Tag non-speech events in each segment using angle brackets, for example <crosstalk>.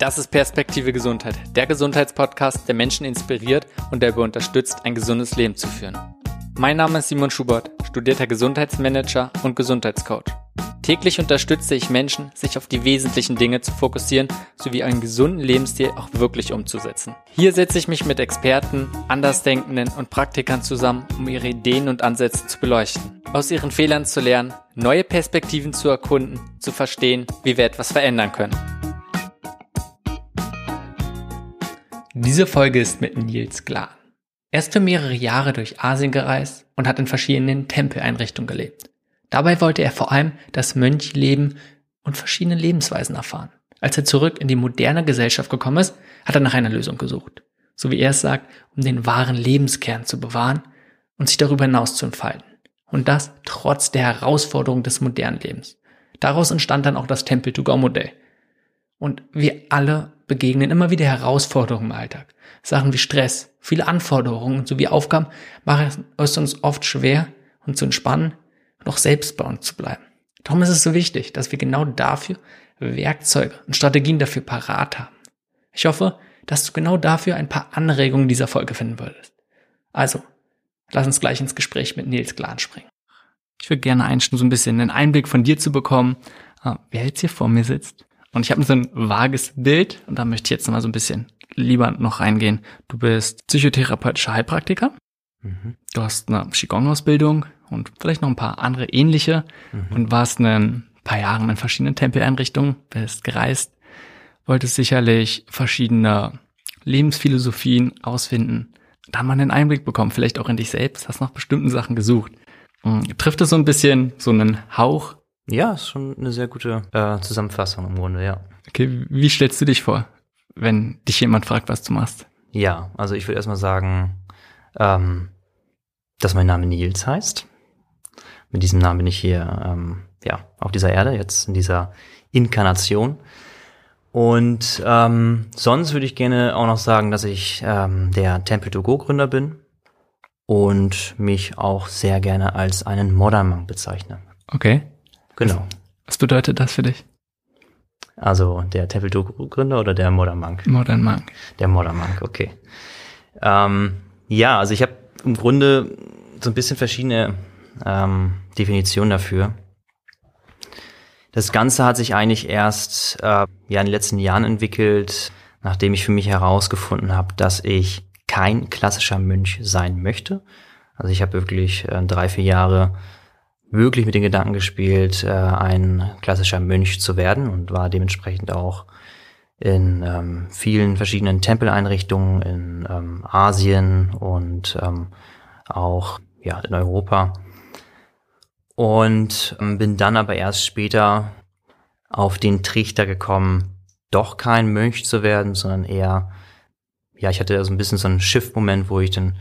Das ist Perspektive Gesundheit, der Gesundheitspodcast, der Menschen inspiriert und der unterstützt, ein gesundes Leben zu führen. Mein Name ist Simon Schubert, studierter Gesundheitsmanager und Gesundheitscoach. Täglich unterstütze ich Menschen, sich auf die wesentlichen Dinge zu fokussieren, sowie einen gesunden Lebensstil auch wirklich umzusetzen. Hier setze ich mich mit Experten, Andersdenkenden und Praktikern zusammen, um ihre Ideen und Ansätze zu beleuchten, aus ihren Fehlern zu lernen, neue Perspektiven zu erkunden, zu verstehen, wie wir etwas verändern können. Diese Folge ist mit Nils Glan. Er ist für mehrere Jahre durch Asien gereist und hat in verschiedenen Tempeleinrichtungen gelebt. Dabei wollte er vor allem das Mönchleben und verschiedene Lebensweisen erfahren. Als er zurück in die moderne Gesellschaft gekommen ist, hat er nach einer Lösung gesucht. So wie er es sagt, um den wahren Lebenskern zu bewahren und sich darüber hinaus zu entfalten. Und das trotz der Herausforderung des modernen Lebens. Daraus entstand dann auch das Temple-to-Go-Modell. Und wir alle begegnen immer wieder Herausforderungen im Alltag. Sachen wie Stress, viele Anforderungen sowie Aufgaben machen es uns oft schwer, uns zu entspannen und auch selbst bei uns zu bleiben. Darum ist es so wichtig, dass wir genau dafür Werkzeuge und Strategien dafür parat haben. Ich hoffe, dass du genau dafür ein paar Anregungen dieser Folge finden würdest. Also, lass uns gleich ins Gespräch mit Nils Glan springen. Ich würde gerne einstellen, so ein bisschen einen Einblick von dir zu bekommen, äh, wer jetzt hier vor mir sitzt. Und ich habe so ein vages Bild und da möchte ich jetzt mal so ein bisschen lieber noch reingehen. Du bist psychotherapeutischer Heilpraktiker. Mhm. Du hast eine Qigong-Ausbildung und vielleicht noch ein paar andere ähnliche mhm. und warst ein paar Jahre in verschiedenen Tempeleinrichtungen, bist gereist, wolltest sicherlich verschiedene Lebensphilosophien ausfinden, da mal einen Einblick bekommen, vielleicht auch in dich selbst, hast nach bestimmten Sachen gesucht. Mhm. Trifft es so ein bisschen so einen Hauch? Ja, ist schon eine sehr gute äh, Zusammenfassung im Grunde, ja. Okay, wie stellst du dich vor, wenn dich jemand fragt, was du machst? Ja, also ich würde erstmal sagen, ähm, dass mein Name Nils heißt. Mit diesem Namen bin ich hier ähm, ja, auf dieser Erde, jetzt in dieser Inkarnation. Und ähm, sonst würde ich gerne auch noch sagen, dass ich ähm, der Temple to Go Gründer bin und mich auch sehr gerne als einen Modern Monk bezeichne. Okay. Genau. Was bedeutet das für dich? Also der Temple Go Gründer oder der Modern Monk? Modern Monk. Der Modern Monk, okay. Ähm, ja, also ich habe im Grunde so ein bisschen verschiedene ähm, Definitionen dafür. Das Ganze hat sich eigentlich erst äh, ja in den letzten Jahren entwickelt, nachdem ich für mich herausgefunden habe, dass ich kein klassischer Mönch sein möchte. Also ich habe wirklich äh, drei, vier Jahre wirklich mit den Gedanken gespielt, äh, ein klassischer Mönch zu werden und war dementsprechend auch in ähm, vielen verschiedenen Tempeleinrichtungen in ähm, Asien und ähm, auch ja in Europa und ähm, bin dann aber erst später auf den Trichter gekommen, doch kein Mönch zu werden, sondern eher ja ich hatte so ein bisschen so einen Shift-Moment, wo ich dann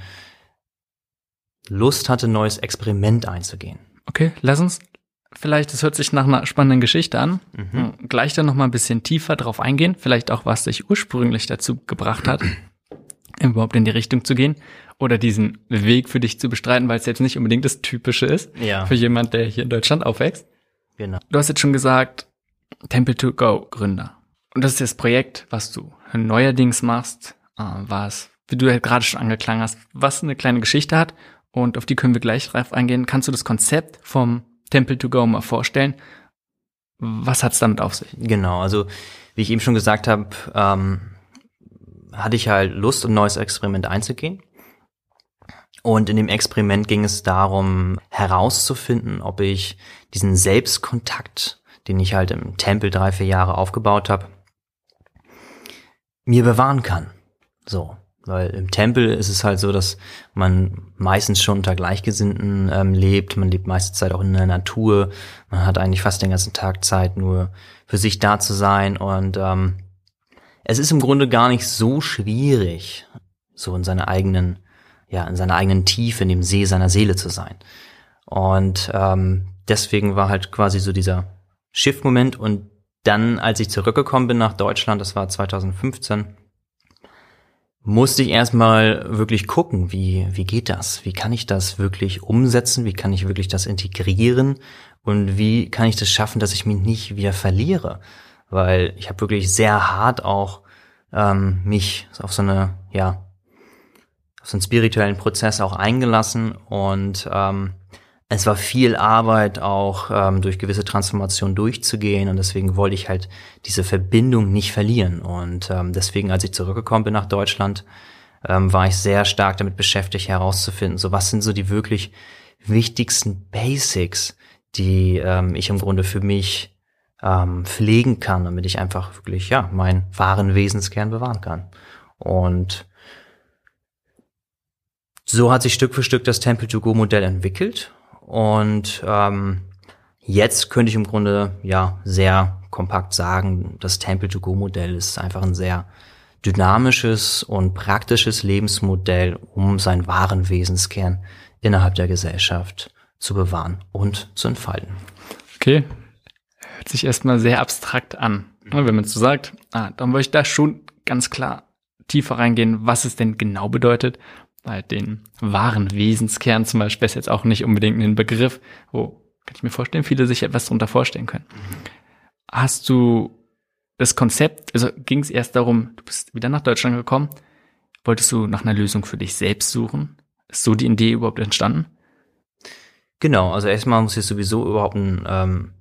Lust hatte, ein neues Experiment einzugehen. Okay, lass uns vielleicht, das hört sich nach einer spannenden Geschichte an, mhm. gleich dann nochmal ein bisschen tiefer drauf eingehen, vielleicht auch, was dich ursprünglich dazu gebracht hat, <clears throat> überhaupt in die Richtung zu gehen oder diesen Weg für dich zu bestreiten, weil es jetzt nicht unbedingt das Typische ist ja. für jemand, der hier in Deutschland aufwächst. Genau. Du hast jetzt schon gesagt, Temple to Go Gründer. Und das ist das Projekt, was du neuerdings machst, äh, was, wie du ja gerade schon angeklangen hast, was eine kleine Geschichte hat und auf die können wir gleich drauf eingehen. Kannst du das Konzept vom Temple to Go mal vorstellen? Was hat's damit auf sich? Genau, also wie ich eben schon gesagt habe, ähm, hatte ich halt Lust, ein neues Experiment einzugehen. Und in dem Experiment ging es darum, herauszufinden, ob ich diesen Selbstkontakt, den ich halt im Tempel drei, vier Jahre aufgebaut habe, mir bewahren kann. So. Weil im Tempel ist es halt so, dass man meistens schon unter Gleichgesinnten ähm, lebt. Man lebt meiste Zeit auch in der Natur. Man hat eigentlich fast den ganzen Tag Zeit, nur für sich da zu sein. Und ähm, es ist im Grunde gar nicht so schwierig, so in seiner eigenen, ja, in seiner eigenen Tiefe, in dem See seiner Seele zu sein. Und ähm, deswegen war halt quasi so dieser Shift-Moment. Und dann, als ich zurückgekommen bin nach Deutschland, das war 2015, musste ich erstmal wirklich gucken, wie, wie geht das? Wie kann ich das wirklich umsetzen? Wie kann ich wirklich das integrieren? Und wie kann ich das schaffen, dass ich mich nicht wieder verliere? weil ich habe wirklich sehr hart auch ähm, mich auf so eine, ja, auf so einen spirituellen Prozess auch eingelassen und ähm, es war viel Arbeit auch ähm, durch gewisse Transformationen durchzugehen und deswegen wollte ich halt diese Verbindung nicht verlieren. Und ähm, deswegen, als ich zurückgekommen bin nach Deutschland, ähm, war ich sehr stark damit beschäftigt herauszufinden, so was sind so die wirklich wichtigsten Basics, die ähm, ich im Grunde für mich ähm, pflegen kann, damit ich einfach wirklich ja meinen wahren Wesenskern bewahren kann. Und so hat sich Stück für Stück das Temple-to-Go-Modell entwickelt und ähm, jetzt könnte ich im Grunde ja sehr kompakt sagen, das Temple-to-Go-Modell ist einfach ein sehr dynamisches und praktisches Lebensmodell, um seinen wahren Wesenskern innerhalb der Gesellschaft zu bewahren und zu entfalten. Okay, hört sich erstmal sehr abstrakt an. Wenn man so sagt, ah, dann wollte ich da schon ganz klar tiefer reingehen, was es denn genau bedeutet halt den wahren Wesenskern zum Beispiel ist jetzt auch nicht unbedingt ein Begriff, wo, kann ich mir vorstellen, viele sich etwas darunter vorstellen können. Hast du das Konzept, also ging es erst darum, du bist wieder nach Deutschland gekommen, wolltest du nach einer Lösung für dich selbst suchen? Ist so die Idee überhaupt entstanden? Genau, also erstmal muss ich sowieso überhaupt ein, ähm,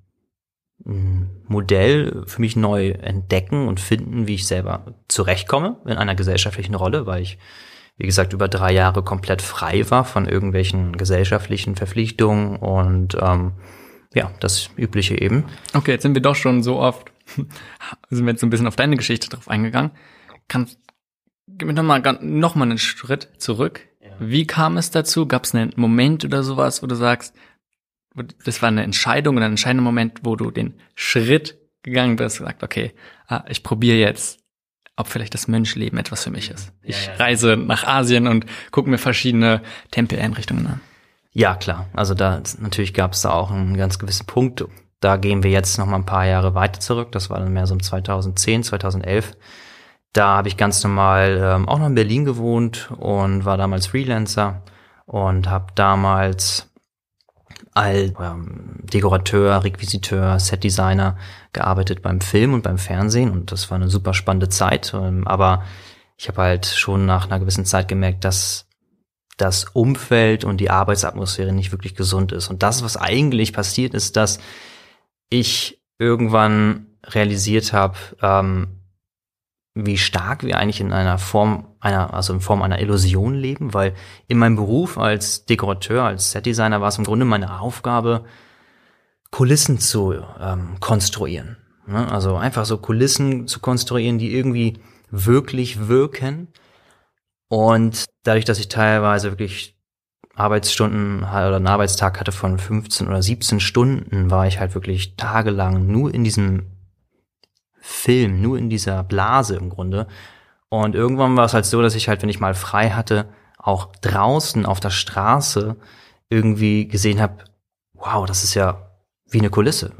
ein Modell für mich neu entdecken und finden, wie ich selber zurechtkomme in einer gesellschaftlichen Rolle, weil ich wie gesagt, über drei Jahre komplett frei war von irgendwelchen gesellschaftlichen Verpflichtungen und ähm, ja, das Übliche eben. Okay, jetzt sind wir doch schon so oft, <laughs> sind wir jetzt so ein bisschen auf deine Geschichte drauf eingegangen. Kannst, gib mir nochmal noch mal einen Schritt zurück. Ja. Wie kam es dazu? Gab es einen Moment oder sowas, wo du sagst, das war eine Entscheidung oder ein entscheidender Moment, wo du den Schritt gegangen bist, gesagt, okay, ah, ich probiere jetzt ob vielleicht das Mönchleben etwas für mich ist. Ich ja, ja. reise nach Asien und gucke mir verschiedene Tempeleinrichtungen an. Ja, klar. Also da natürlich gab es da auch einen ganz gewissen Punkt. Da gehen wir jetzt noch mal ein paar Jahre weiter zurück. Das war dann mehr so um 2010, 2011. Da habe ich ganz normal ähm, auch noch in Berlin gewohnt und war damals Freelancer und habe damals als ähm, Dekorateur, Requisiteur, Setdesigner gearbeitet beim Film und beim Fernsehen und das war eine super spannende Zeit. Ähm, aber ich habe halt schon nach einer gewissen Zeit gemerkt, dass das Umfeld und die Arbeitsatmosphäre nicht wirklich gesund ist. Und das, was eigentlich passiert ist, dass ich irgendwann realisiert habe, ähm, wie stark wir eigentlich in einer Form einer, also in Form einer Illusion leben, weil in meinem Beruf als Dekorateur, als Setdesigner war es im Grunde meine Aufgabe, Kulissen zu ähm, konstruieren. Ne? Also einfach so Kulissen zu konstruieren, die irgendwie wirklich wirken. Und dadurch, dass ich teilweise wirklich Arbeitsstunden oder einen Arbeitstag hatte von 15 oder 17 Stunden, war ich halt wirklich tagelang nur in diesem Film, nur in dieser Blase im Grunde. Und irgendwann war es halt so, dass ich halt, wenn ich mal frei hatte, auch draußen auf der Straße irgendwie gesehen habe, wow, das ist ja wie eine Kulisse.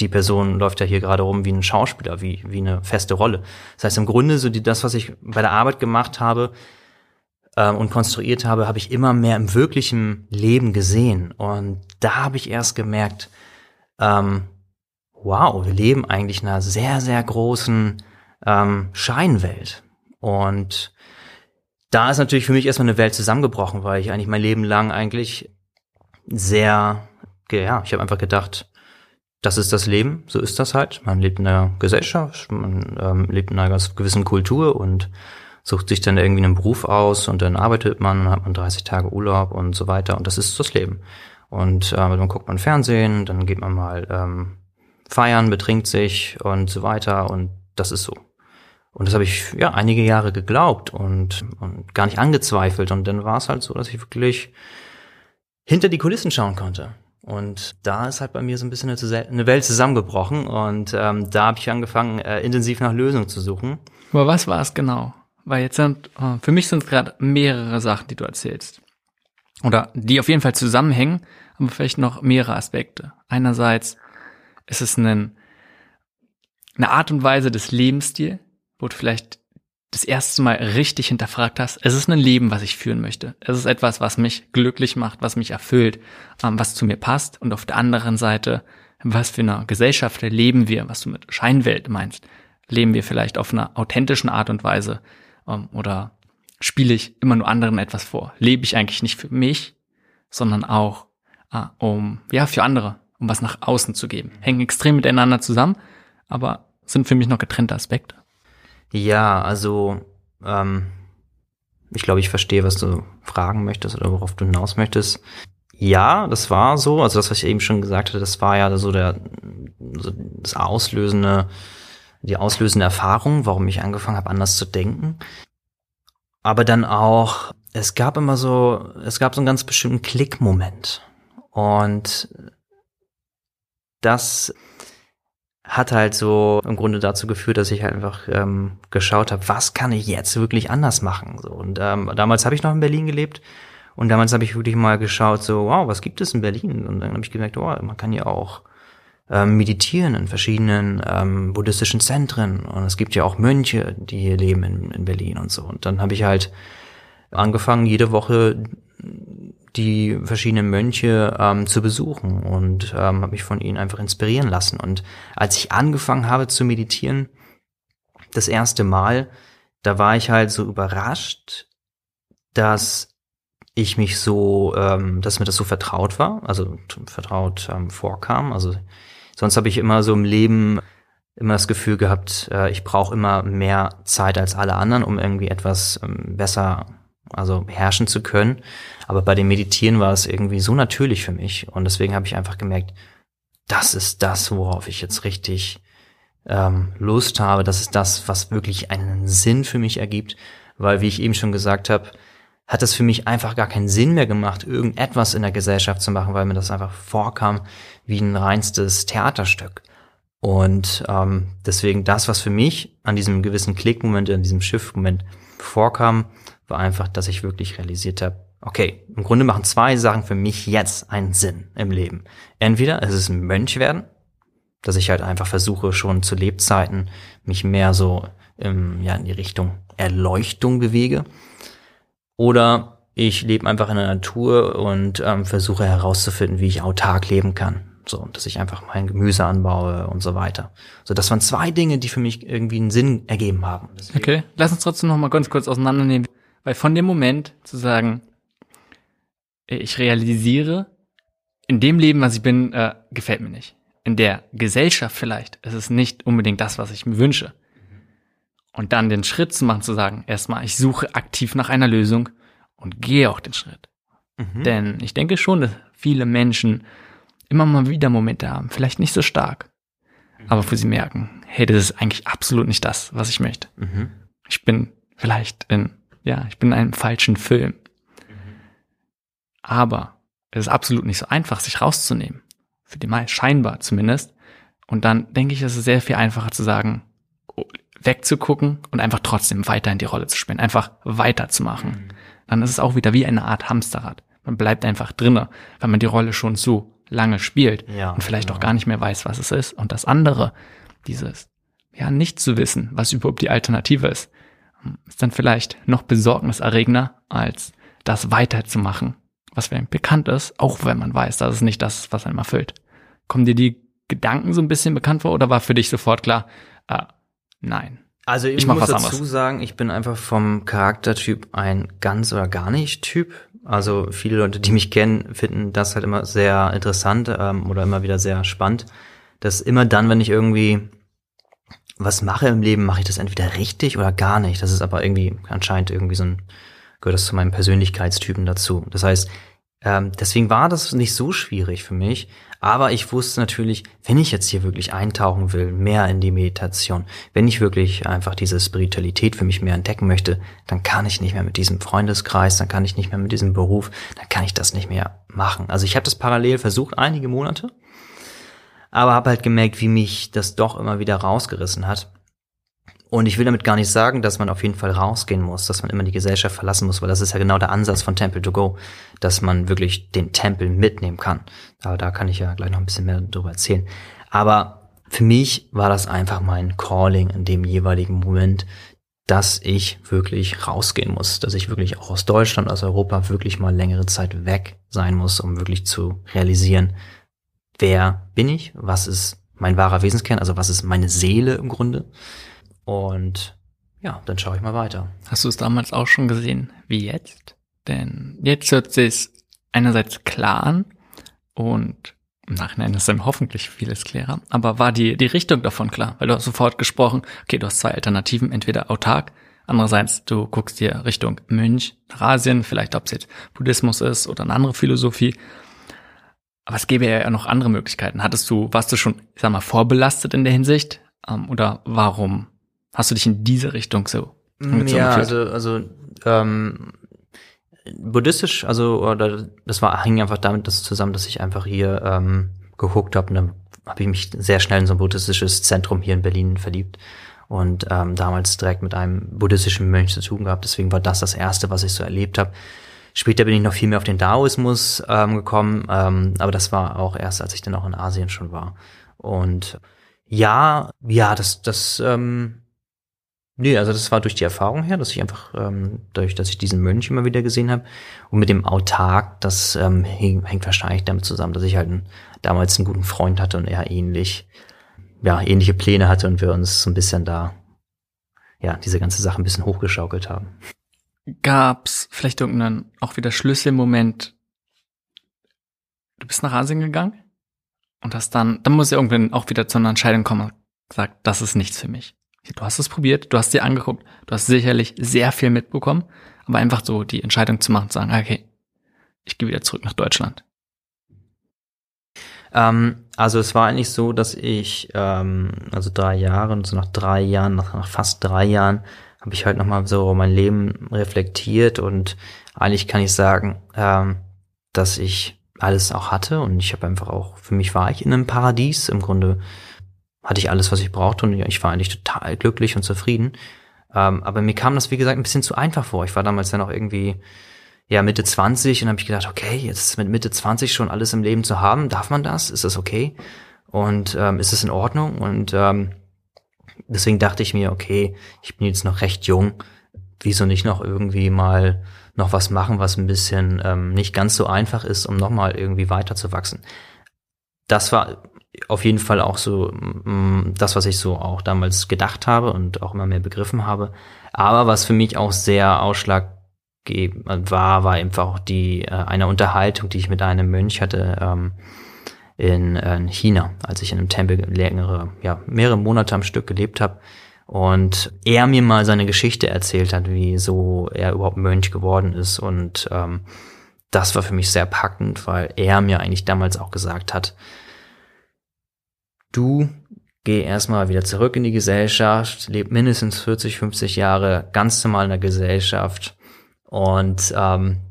Die Person läuft ja hier gerade rum wie ein Schauspieler, wie, wie eine feste Rolle. Das heißt, im Grunde so die, das, was ich bei der Arbeit gemacht habe ähm, und konstruiert habe, habe ich immer mehr im wirklichen Leben gesehen. Und da habe ich erst gemerkt, ähm, wow, wir leben eigentlich in einer sehr, sehr großen ähm, Scheinwelt. Und da ist natürlich für mich erstmal eine Welt zusammengebrochen, weil ich eigentlich mein Leben lang eigentlich sehr, ja, ich habe einfach gedacht, das ist das Leben, so ist das halt. Man lebt in einer Gesellschaft, man ähm, lebt in einer gewissen Kultur und sucht sich dann irgendwie einen Beruf aus und dann arbeitet man, hat man 30 Tage Urlaub und so weiter und das ist das Leben. Und äh, dann guckt man Fernsehen, dann geht man mal ähm, feiern, betrinkt sich und so weiter und das ist so. Und das habe ich ja einige Jahre geglaubt und, und gar nicht angezweifelt. Und dann war es halt so, dass ich wirklich hinter die Kulissen schauen konnte. Und da ist halt bei mir so ein bisschen eine Welt zusammengebrochen und ähm, da habe ich angefangen, äh, intensiv nach Lösungen zu suchen. Aber was war es genau? Weil jetzt sind, äh, für mich sind es gerade mehrere Sachen, die du erzählst. Oder die auf jeden Fall zusammenhängen, aber vielleicht noch mehrere Aspekte. Einerseits es ist ein, eine Art und Weise des Lebensstil, wo du vielleicht das erste Mal richtig hinterfragt hast. Es ist ein Leben, was ich führen möchte. Es ist etwas, was mich glücklich macht, was mich erfüllt, ähm, was zu mir passt. Und auf der anderen Seite was für eine Gesellschaft leben wir, was du mit Scheinwelt meinst. Leben wir vielleicht auf einer authentischen Art und Weise ähm, oder spiele ich immer nur anderen etwas vor? Lebe ich eigentlich nicht für mich, sondern auch ah, um ja für andere, um was nach außen zu geben? Hängen extrem miteinander zusammen, aber sind für mich noch getrennte Aspekte. Ja, also ähm, ich glaube, ich verstehe, was du fragen möchtest oder worauf du hinaus möchtest. Ja, das war so. Also das, was ich eben schon gesagt hatte, das war ja so der so das auslösende, die auslösende Erfahrung, warum ich angefangen habe, anders zu denken. Aber dann auch, es gab immer so, es gab so einen ganz bestimmten Klickmoment. Und das hat halt so im Grunde dazu geführt, dass ich halt einfach ähm, geschaut habe, was kann ich jetzt wirklich anders machen. So und ähm, damals habe ich noch in Berlin gelebt und damals habe ich wirklich mal geschaut, so wow, was gibt es in Berlin? Und dann habe ich gemerkt, oh, man kann ja auch ähm, meditieren in verschiedenen ähm, buddhistischen Zentren und es gibt ja auch Mönche, die hier leben in, in Berlin und so. Und dann habe ich halt angefangen, jede Woche die verschiedenen Mönche ähm, zu besuchen und ähm, habe mich von ihnen einfach inspirieren lassen. Und als ich angefangen habe zu meditieren, das erste Mal, da war ich halt so überrascht, dass ich mich so, ähm, dass mir das so vertraut war, also vertraut ähm, vorkam. Also sonst habe ich immer so im Leben immer das Gefühl gehabt, äh, ich brauche immer mehr Zeit als alle anderen, um irgendwie etwas ähm, besser also beherrschen zu können. Aber bei dem Meditieren war es irgendwie so natürlich für mich. Und deswegen habe ich einfach gemerkt, das ist das, worauf ich jetzt richtig ähm, Lust habe. Das ist das, was wirklich einen Sinn für mich ergibt. Weil, wie ich eben schon gesagt habe, hat es für mich einfach gar keinen Sinn mehr gemacht, irgendetwas in der Gesellschaft zu machen, weil mir das einfach vorkam wie ein reinstes Theaterstück. Und ähm, deswegen das, was für mich an diesem gewissen Klickmoment, an diesem Shift-Moment vorkam, war einfach, dass ich wirklich realisiert habe, okay, im Grunde machen zwei Sachen für mich jetzt einen Sinn im Leben. Entweder es ist ein Mönch werden, dass ich halt einfach versuche, schon zu Lebzeiten mich mehr so im, ja, in die Richtung Erleuchtung bewege. Oder ich lebe einfach in der Natur und ähm, versuche herauszufinden, wie ich autark leben kann. So, dass ich einfach mein Gemüse anbaue und so weiter. So, das waren zwei Dinge, die für mich irgendwie einen Sinn ergeben haben. Deswegen okay, lass uns trotzdem noch mal ganz kurz auseinandernehmen. Weil von dem Moment zu sagen, ich realisiere, in dem Leben, was ich bin, äh, gefällt mir nicht. In der Gesellschaft vielleicht ist es nicht unbedingt das, was ich mir wünsche. Und dann den Schritt zu machen, zu sagen, erstmal, ich suche aktiv nach einer Lösung und gehe auch den Schritt. Mhm. Denn ich denke schon, dass viele Menschen immer mal wieder Momente haben, vielleicht nicht so stark, mhm. aber wo sie merken, hey, das ist eigentlich absolut nicht das, was ich möchte. Mhm. Ich bin vielleicht in ja, ich bin in einem falschen Film. Aber es ist absolut nicht so einfach, sich rauszunehmen. Für die meisten, scheinbar zumindest. Und dann denke ich, es ist sehr viel einfacher zu sagen, wegzugucken und einfach trotzdem weiter in die Rolle zu spielen, einfach weiterzumachen. Mhm. Dann ist es auch wieder wie eine Art Hamsterrad. Man bleibt einfach drinne, weil man die Rolle schon so lange spielt ja, und vielleicht genau. auch gar nicht mehr weiß, was es ist. Und das andere, dieses, ja, nicht zu wissen, was überhaupt die Alternative ist, ist dann vielleicht noch besorgniserregender, als das weiterzumachen, was für bekannt ist, auch wenn man weiß, dass es nicht das ist, was einem erfüllt. Kommen dir die Gedanken so ein bisschen bekannt vor oder war für dich sofort klar, äh, nein? Also ich, ich muss dazu anderes. sagen, ich bin einfach vom Charaktertyp ein ganz oder gar nicht Typ. Also viele Leute, die mich kennen, finden das halt immer sehr interessant ähm, oder immer wieder sehr spannend. Dass immer dann, wenn ich irgendwie was mache im Leben, mache ich das entweder richtig oder gar nicht. Das ist aber irgendwie anscheinend irgendwie so ein, gehört das zu meinem Persönlichkeitstypen dazu. Das heißt, ähm, deswegen war das nicht so schwierig für mich. Aber ich wusste natürlich, wenn ich jetzt hier wirklich eintauchen will, mehr in die Meditation, wenn ich wirklich einfach diese Spiritualität für mich mehr entdecken möchte, dann kann ich nicht mehr mit diesem Freundeskreis, dann kann ich nicht mehr mit diesem Beruf, dann kann ich das nicht mehr machen. Also ich habe das parallel versucht, einige Monate aber habe halt gemerkt, wie mich das doch immer wieder rausgerissen hat. Und ich will damit gar nicht sagen, dass man auf jeden Fall rausgehen muss, dass man immer die Gesellschaft verlassen muss, weil das ist ja genau der Ansatz von Temple to Go, dass man wirklich den Tempel mitnehmen kann. Aber da kann ich ja gleich noch ein bisschen mehr darüber erzählen. Aber für mich war das einfach mein Calling in dem jeweiligen Moment, dass ich wirklich rausgehen muss, dass ich wirklich auch aus Deutschland, aus Europa wirklich mal längere Zeit weg sein muss, um wirklich zu realisieren, wer bin ich, was ist mein wahrer Wesenskern, also was ist meine Seele im Grunde. Und ja, dann schaue ich mal weiter. Hast du es damals auch schon gesehen wie jetzt? Denn jetzt hört sich einerseits klar an und im Nachhinein ist dann hoffentlich vieles klarer. Aber war die, die Richtung davon klar? Weil du hast sofort gesprochen, okay, du hast zwei Alternativen, entweder autark, andererseits du guckst dir Richtung Mönch, nach Asien, vielleicht ob es jetzt Buddhismus ist oder eine andere Philosophie. Aber es gäbe ja noch andere Möglichkeiten. Hattest du, warst du schon, ich sag mal, vorbelastet in der Hinsicht? Ähm, oder warum hast du dich in diese Richtung so Ja, also, also ähm, buddhistisch, also oder das war hing einfach damit das zusammen, dass ich einfach hier ähm, geguckt habe und dann habe ich mich sehr schnell in so ein buddhistisches Zentrum hier in Berlin verliebt und ähm, damals direkt mit einem buddhistischen Mönch zu tun gehabt. Deswegen war das das erste, was ich so erlebt habe. Später bin ich noch viel mehr auf den Daoismus ähm, gekommen, ähm, aber das war auch erst, als ich dann auch in Asien schon war. Und ja, ja, das, das ähm, Nee, also das war durch die Erfahrung her, dass ich einfach, ähm, dadurch, dass ich diesen Mönch immer wieder gesehen habe. Und mit dem Autark, das ähm, hängt wahrscheinlich damit zusammen, dass ich halt ein, damals einen guten Freund hatte und er ähnlich, ja, ähnliche Pläne hatte und wir uns so ein bisschen da, ja, diese ganze Sache ein bisschen hochgeschaukelt haben. Gab's vielleicht irgendeinen auch wieder Schlüsselmoment? Du bist nach Asien gegangen und hast dann, dann muss ja irgendwann auch wieder zu einer Entscheidung kommen und gesagt, das ist nichts für mich. Du hast es probiert, du hast dir angeguckt, du hast sicherlich sehr viel mitbekommen, aber einfach so die Entscheidung zu machen, zu sagen, okay, ich gehe wieder zurück nach Deutschland. Ähm, also es war eigentlich so, dass ich, ähm, also drei Jahre, so nach drei Jahren, nach, nach fast drei Jahren, habe ich halt nochmal so mein Leben reflektiert und eigentlich kann ich sagen, ähm, dass ich alles auch hatte und ich habe einfach auch, für mich war ich in einem Paradies im Grunde hatte ich alles, was ich brauchte und ich war eigentlich total glücklich und zufrieden. Ähm, aber mir kam das, wie gesagt, ein bisschen zu einfach vor. Ich war damals dann auch irgendwie ja Mitte 20 und habe ich gedacht, okay, jetzt mit Mitte 20 schon alles im Leben zu haben, darf man das? Ist das okay? Und ähm, ist es in Ordnung? Und ähm, deswegen dachte ich mir, okay, ich bin jetzt noch recht jung, wieso nicht noch irgendwie mal noch was machen, was ein bisschen ähm, nicht ganz so einfach ist, um nochmal irgendwie weiterzuwachsen. Das war auf jeden Fall auch so mm, das, was ich so auch damals gedacht habe und auch immer mehr begriffen habe. Aber was für mich auch sehr ausschlaggebend war, war einfach auch die äh, eine Unterhaltung, die ich mit einem Mönch hatte ähm, in, äh, in China, als ich in einem Tempel längere, ja mehrere Monate am Stück gelebt habe und er mir mal seine Geschichte erzählt hat, wie so er überhaupt Mönch geworden ist und ähm, das war für mich sehr packend, weil er mir eigentlich damals auch gesagt hat, du geh erstmal wieder zurück in die Gesellschaft, leb mindestens 40, 50 Jahre ganz normal in der Gesellschaft und ähm,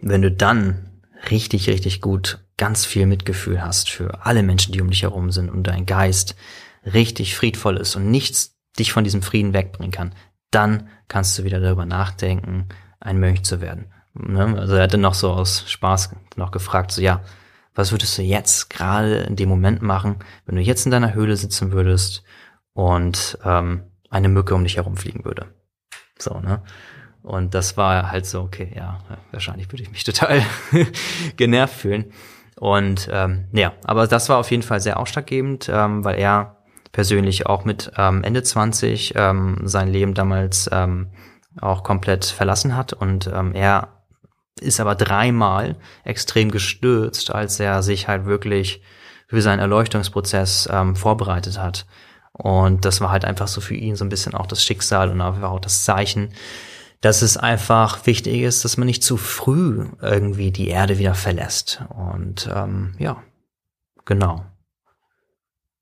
wenn du dann richtig, richtig gut ganz viel Mitgefühl hast für alle Menschen, die um dich herum sind und dein Geist richtig friedvoll ist und nichts dich von diesem Frieden wegbringen kann, dann kannst du wieder darüber nachdenken, ein Mönch zu werden. Ne? Also er hatte noch so aus Spaß noch gefragt, so ja, was würdest du jetzt gerade in dem Moment machen, wenn du jetzt in deiner Höhle sitzen würdest und ähm, eine Mücke um dich herumfliegen würde? So, ne? Und das war halt so, okay, ja, wahrscheinlich würde ich mich <laughs> total genervt fühlen. Und ähm, ja, aber das war auf jeden Fall sehr ausschlaggebend, ähm, weil er persönlich auch mit ähm, Ende 20 ähm, sein Leben damals ähm, auch komplett verlassen hat und ähm, er ist aber dreimal extrem gestürzt, als er sich halt wirklich für seinen Erleuchtungsprozess ähm, vorbereitet hat. Und das war halt einfach so für ihn so ein bisschen auch das Schicksal und auch das Zeichen, dass es einfach wichtig ist, dass man nicht zu früh irgendwie die Erde wieder verlässt. Und ähm, ja, genau.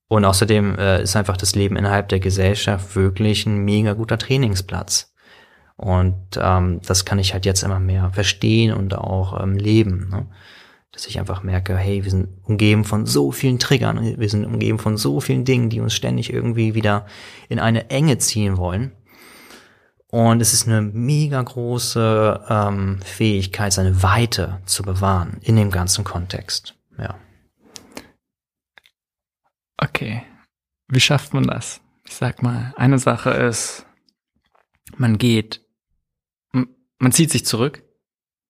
Und außerdem äh, ist einfach das Leben innerhalb der Gesellschaft wirklich ein mega guter Trainingsplatz. Und ähm, das kann ich halt jetzt immer mehr verstehen und auch ähm, leben. Ne? Dass ich einfach merke, hey, wir sind umgeben von so vielen Triggern, wir sind umgeben von so vielen Dingen, die uns ständig irgendwie wieder in eine Enge ziehen wollen. Und es ist eine mega große ähm, Fähigkeit, seine Weite zu bewahren in dem ganzen Kontext. Ja. Okay. Wie schafft man das? Ich sag mal, eine Sache ist, man geht man zieht sich zurück,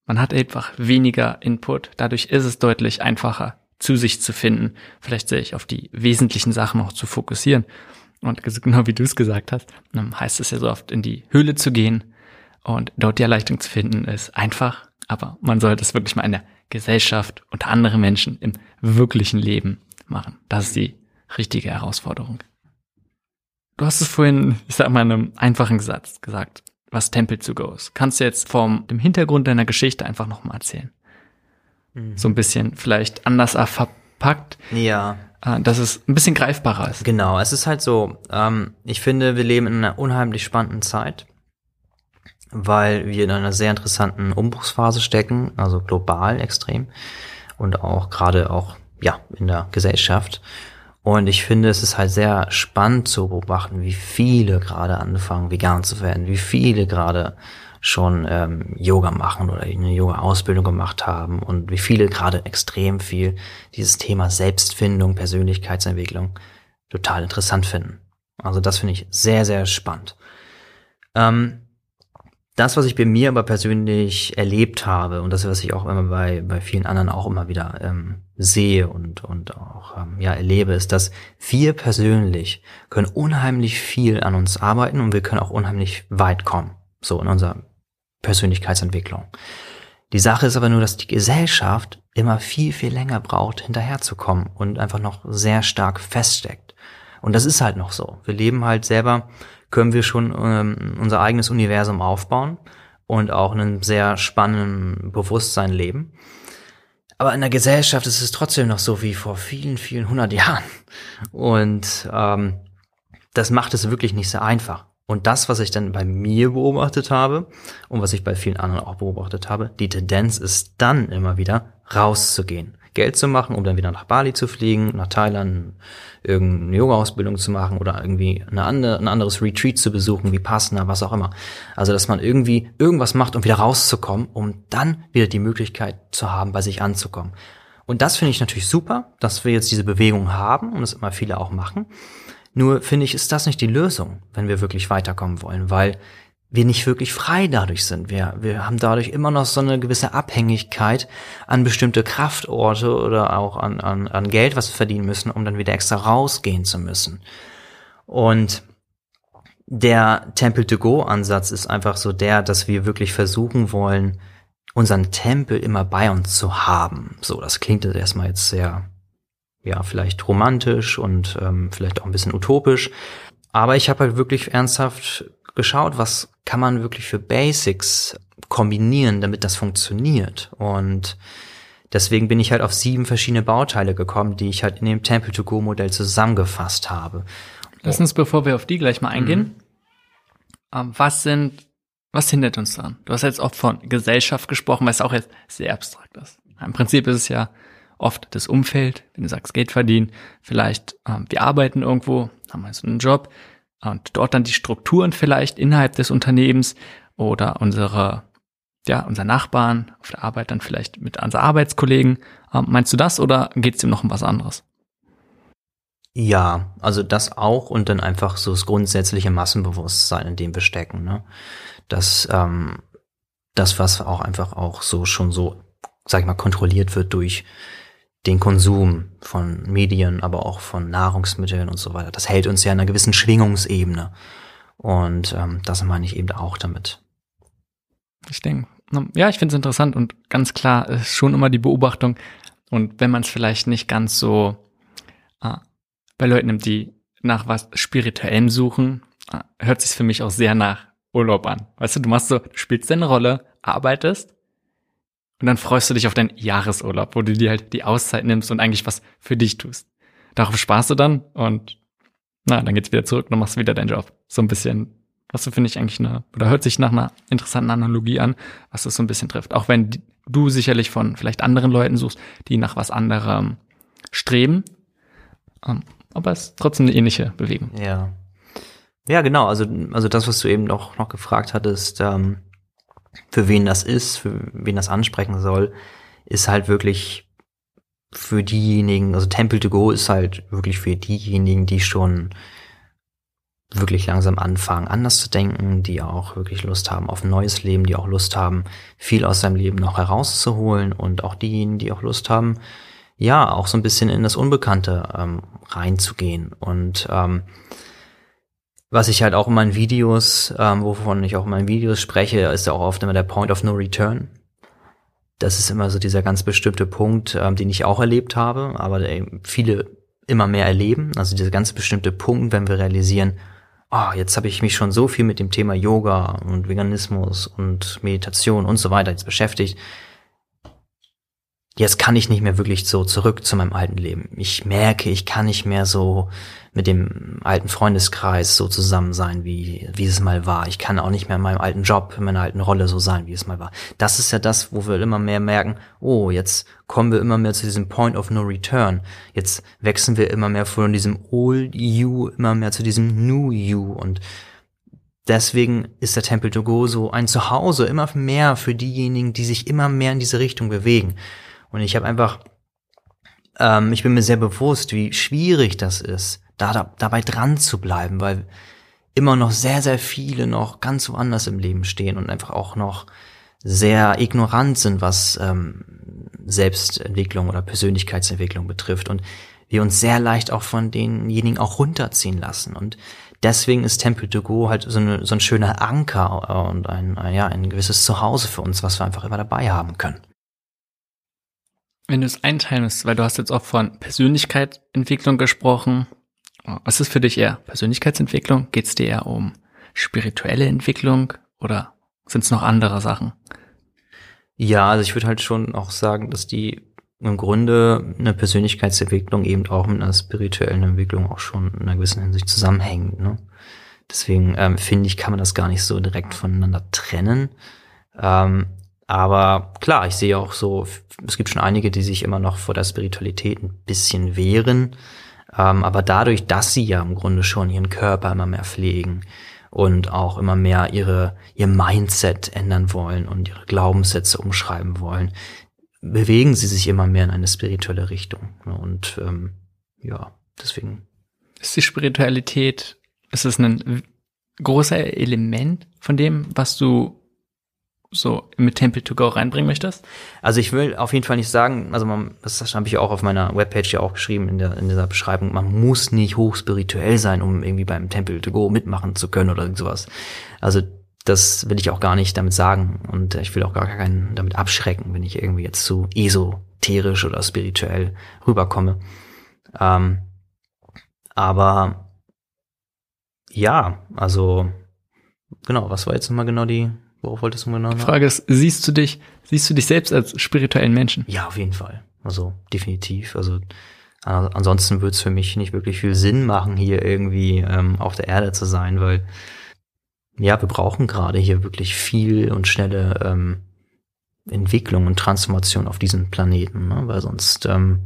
man hat einfach weniger Input, dadurch ist es deutlich einfacher, zu sich zu finden, vielleicht sich auf die wesentlichen Sachen auch zu fokussieren. Und genau wie du es gesagt hast, heißt es ja so oft, in die Höhle zu gehen und dort die Erleichterung zu finden, ist einfach, aber man sollte es wirklich mal in der Gesellschaft unter anderen Menschen im wirklichen Leben machen. Das ist die richtige Herausforderung. Du hast es vorhin, ich sag mal, in einem einfachen Satz gesagt, was Temple to Go ist. Kannst du jetzt vom dem Hintergrund deiner Geschichte einfach nochmal erzählen? Mhm. So ein bisschen vielleicht anders verpackt. Ja. Äh, dass es ein bisschen greifbarer ist. Genau, es ist halt so, ähm, ich finde, wir leben in einer unheimlich spannenden Zeit, weil wir in einer sehr interessanten Umbruchsphase stecken, also global extrem und auch gerade auch, ja, in der Gesellschaft. Und ich finde, es ist halt sehr spannend zu beobachten, wie viele gerade anfangen, vegan zu werden, wie viele gerade schon ähm, Yoga machen oder eine Yoga-Ausbildung gemacht haben und wie viele gerade extrem viel dieses Thema Selbstfindung, Persönlichkeitsentwicklung total interessant finden. Also das finde ich sehr, sehr spannend. Ähm, das, was ich bei mir aber persönlich erlebt habe und das, was ich auch immer bei, bei vielen anderen auch immer wieder ähm, sehe und, und auch ähm, ja, erlebe, ist, dass wir persönlich können unheimlich viel an uns arbeiten und wir können auch unheimlich weit kommen, so in unserer Persönlichkeitsentwicklung. Die Sache ist aber nur, dass die Gesellschaft immer viel, viel länger braucht, hinterherzukommen und einfach noch sehr stark feststeckt. Und das ist halt noch so. Wir leben halt selber können wir schon ähm, unser eigenes Universum aufbauen und auch in einem sehr spannenden Bewusstsein leben. Aber in der Gesellschaft ist es trotzdem noch so wie vor vielen, vielen hundert Jahren. Und ähm, das macht es wirklich nicht sehr einfach. Und das, was ich dann bei mir beobachtet habe und was ich bei vielen anderen auch beobachtet habe, die Tendenz ist dann immer wieder rauszugehen. Geld zu machen, um dann wieder nach Bali zu fliegen, nach Thailand, irgendeine Yoga-Ausbildung zu machen oder irgendwie eine andere, ein anderes Retreat zu besuchen, wie Passender, was auch immer. Also, dass man irgendwie irgendwas macht, um wieder rauszukommen, um dann wieder die Möglichkeit zu haben, bei sich anzukommen. Und das finde ich natürlich super, dass wir jetzt diese Bewegung haben und das immer viele auch machen. Nur finde ich, ist das nicht die Lösung, wenn wir wirklich weiterkommen wollen, weil wir nicht wirklich frei dadurch sind. Wir, wir haben dadurch immer noch so eine gewisse Abhängigkeit an bestimmte Kraftorte oder auch an, an, an Geld, was wir verdienen müssen, um dann wieder extra rausgehen zu müssen. Und der Temple-to-Go-Ansatz ist einfach so der, dass wir wirklich versuchen wollen, unseren Tempel immer bei uns zu haben. So, das klingt jetzt erstmal jetzt sehr, ja, vielleicht romantisch und ähm, vielleicht auch ein bisschen utopisch. Aber ich habe halt wirklich ernsthaft geschaut, was kann man wirklich für Basics kombinieren, damit das funktioniert. Und deswegen bin ich halt auf sieben verschiedene Bauteile gekommen, die ich halt in dem Temple-to-Go-Modell zusammengefasst habe. Lass uns, bevor wir auf die gleich mal eingehen, mhm. Ähm, was sind, was hindert uns daran? Du hast jetzt oft von Gesellschaft gesprochen, weil es auch jetzt sehr abstrakt ist. Im Prinzip ist es ja oft das Umfeld, wenn du sagst Geld verdienen, vielleicht ähm, wir arbeiten irgendwo, haben also einen Job, und dort dann die Strukturen vielleicht innerhalb des Unternehmens oder unsere, ja, unser Nachbarn auf der Arbeit dann vielleicht mit unseren Arbeitskollegen. Ähm, meinst du das oder geht es ihm noch um was anderes? Ja, also das auch und dann einfach so das grundsätzliche Massenbewusstsein, in dem wir stecken. Ne? Das, ähm, das, was auch einfach auch so schon so, sag ich mal, kontrolliert wird durch den Konsum von Medien, aber auch von Nahrungsmitteln und so weiter. Das hält uns ja in einer gewissen Schwingungsebene. Und ähm, das meine ich eben auch damit. Ich denke, ja, ich finde es interessant und ganz klar ist schon immer die Beobachtung. Und wenn man es vielleicht nicht ganz so äh, bei Leuten nimmt, die nach was Spirituellem suchen, äh, hört sich für mich auch sehr nach Urlaub an. Weißt du, du machst so, du spielst deine Rolle, arbeitest und dann freust du dich auf deinen Jahresurlaub, wo du dir halt die Auszeit nimmst und eigentlich was für dich tust. Darauf sparst du dann und na, dann geht's wieder zurück und machst wieder deinen Job. So ein bisschen, was du finde ich eigentlich eine, oder hört sich nach einer interessanten Analogie an, was das so ein bisschen trifft. Auch wenn du sicherlich von vielleicht anderen Leuten suchst, die nach was anderem streben. Ähm, aber es ist trotzdem eine ähnliche Bewegung. Ja. Ja, genau. Also, also das, was du eben noch, noch gefragt hattest, ähm, für wen das ist, für wen das ansprechen soll, ist halt wirklich für diejenigen, also Temple to Go ist halt wirklich für diejenigen, die schon wirklich langsam anfangen, anders zu denken, die auch wirklich Lust haben auf ein neues Leben, die auch Lust haben, viel aus seinem Leben noch herauszuholen und auch diejenigen, die auch Lust haben, ja, auch so ein bisschen in das Unbekannte ähm, reinzugehen. Und ähm, was ich halt auch in meinen Videos, ähm, wovon ich auch in meinen Videos spreche, ist ja auch oft immer der Point of No Return. Das ist immer so dieser ganz bestimmte Punkt, ähm, den ich auch erlebt habe, aber viele immer mehr erleben. Also dieser ganz bestimmte Punkt, wenn wir realisieren, oh, jetzt habe ich mich schon so viel mit dem Thema Yoga und Veganismus und Meditation und so weiter jetzt beschäftigt jetzt kann ich nicht mehr wirklich so zurück zu meinem alten Leben. Ich merke, ich kann nicht mehr so mit dem alten Freundeskreis so zusammen sein, wie, wie es mal war. Ich kann auch nicht mehr in meinem alten Job, in meiner alten Rolle so sein, wie es mal war. Das ist ja das, wo wir immer mehr merken, oh, jetzt kommen wir immer mehr zu diesem Point of No Return. Jetzt wechseln wir immer mehr von diesem Old You immer mehr zu diesem New You und Deswegen ist der Temple to Go so ein Zuhause immer mehr für diejenigen, die sich immer mehr in diese Richtung bewegen. Und ich habe einfach, ähm, ich bin mir sehr bewusst, wie schwierig das ist, da, da dabei dran zu bleiben, weil immer noch sehr, sehr viele noch ganz woanders im Leben stehen und einfach auch noch sehr ignorant sind, was ähm, Selbstentwicklung oder Persönlichkeitsentwicklung betrifft und wir uns sehr leicht auch von denjenigen auch runterziehen lassen. Und deswegen ist Temple to Go halt so, eine, so ein schöner Anker und ein, ja, ein gewisses Zuhause für uns, was wir einfach immer dabei haben können. Wenn du es einteilen müsstest, weil du hast jetzt auch von Persönlichkeitsentwicklung gesprochen. Was ist für dich eher Persönlichkeitsentwicklung? Geht es dir eher um spirituelle Entwicklung oder sind es noch andere Sachen? Ja, also ich würde halt schon auch sagen, dass die im Grunde eine Persönlichkeitsentwicklung eben auch mit einer spirituellen Entwicklung auch schon in einer gewissen Hinsicht zusammenhängt. Ne? Deswegen ähm, finde ich, kann man das gar nicht so direkt voneinander trennen. Ähm, aber klar, ich sehe auch so, es gibt schon einige, die sich immer noch vor der Spiritualität ein bisschen wehren. Ähm, aber dadurch, dass sie ja im Grunde schon ihren Körper immer mehr pflegen und auch immer mehr ihre, ihr Mindset ändern wollen und ihre Glaubenssätze umschreiben wollen, bewegen sie sich immer mehr in eine spirituelle Richtung. Und ähm, ja, deswegen. Ist die Spiritualität, ist es ein großer Element von dem, was du so mit Temple to Go reinbringen möchtest? Also ich will auf jeden Fall nicht sagen, also man, das habe ich auch auf meiner Webpage ja auch geschrieben in, der, in dieser Beschreibung, man muss nicht hochspirituell sein, um irgendwie beim Temple to Go mitmachen zu können oder sowas. Also das will ich auch gar nicht damit sagen und ich will auch gar keinen damit abschrecken, wenn ich irgendwie jetzt zu esoterisch oder spirituell rüberkomme. Ähm, aber ja, also genau, was war jetzt nochmal genau die Worauf wolltest du genau? Die Frage ist, siehst du dich, siehst du dich selbst als spirituellen Menschen? Ja, auf jeden Fall. Also definitiv. Also äh, ansonsten würde es für mich nicht wirklich viel Sinn machen, hier irgendwie ähm, auf der Erde zu sein, weil ja, wir brauchen gerade hier wirklich viel und schnelle ähm, Entwicklung und Transformation auf diesem Planeten, ne? weil sonst ähm,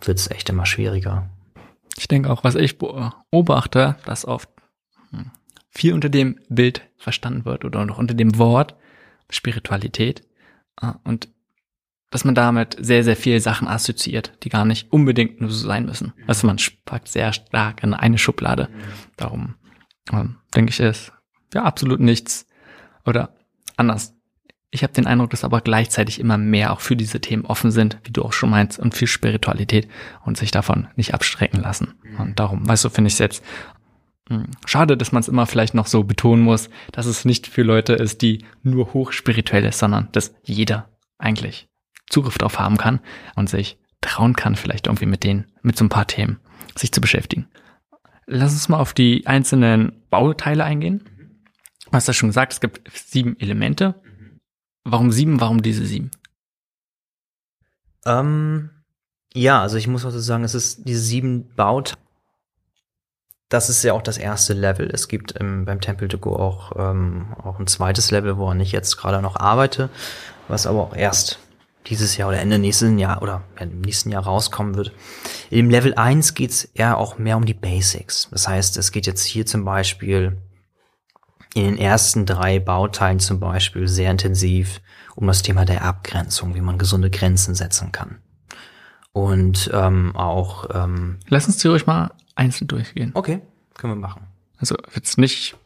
wird es echt immer schwieriger. Ich denke auch, was ich beobachte, dass oft hm, viel unter dem Bild verstanden wird oder noch unter dem Wort Spiritualität ah, und dass man damit sehr, sehr viele Sachen assoziiert, die gar nicht unbedingt nur so sein müssen. Also man packt sehr stark in eine Schublade. Darum ähm, denke ich, ist ja absolut nichts oder anders. Ich habe den Eindruck, dass aber gleichzeitig immer mehr auch für diese Themen offen sind, wie du auch schon meinst, und viel Spiritualität und sich davon nicht abstrecken lassen. Und darum, weißt du, finde ich es jetzt. Schade, dass man es immer vielleicht noch so betonen muss, dass es nicht für Leute ist, die nur hochspirituell ist, sondern dass jeder eigentlich Zugriff darauf haben kann und sich trauen kann, vielleicht irgendwie mit denen, mit so ein paar Themen sich zu beschäftigen. Lass uns mal auf die einzelnen Bauteile eingehen. Du hast ja schon gesagt, es gibt sieben Elemente. Warum sieben? Warum diese sieben? Ähm, ja, also ich muss auch so sagen, es ist diese sieben Bauteile das ist ja auch das erste Level. Es gibt im, beim Temple to Go auch, ähm, auch ein zweites Level, woran ich jetzt gerade noch arbeite, was aber auch erst dieses Jahr oder Ende nächsten Jahr oder im nächsten Jahr rauskommen wird. Im Level 1 geht es eher auch mehr um die Basics. Das heißt, es geht jetzt hier zum Beispiel in den ersten drei Bauteilen zum Beispiel sehr intensiv um das Thema der Abgrenzung, wie man gesunde Grenzen setzen kann. Und ähm, auch ähm, Lass uns ruhig mal einzeln durchgehen. Okay, können wir machen. Also jetzt nicht,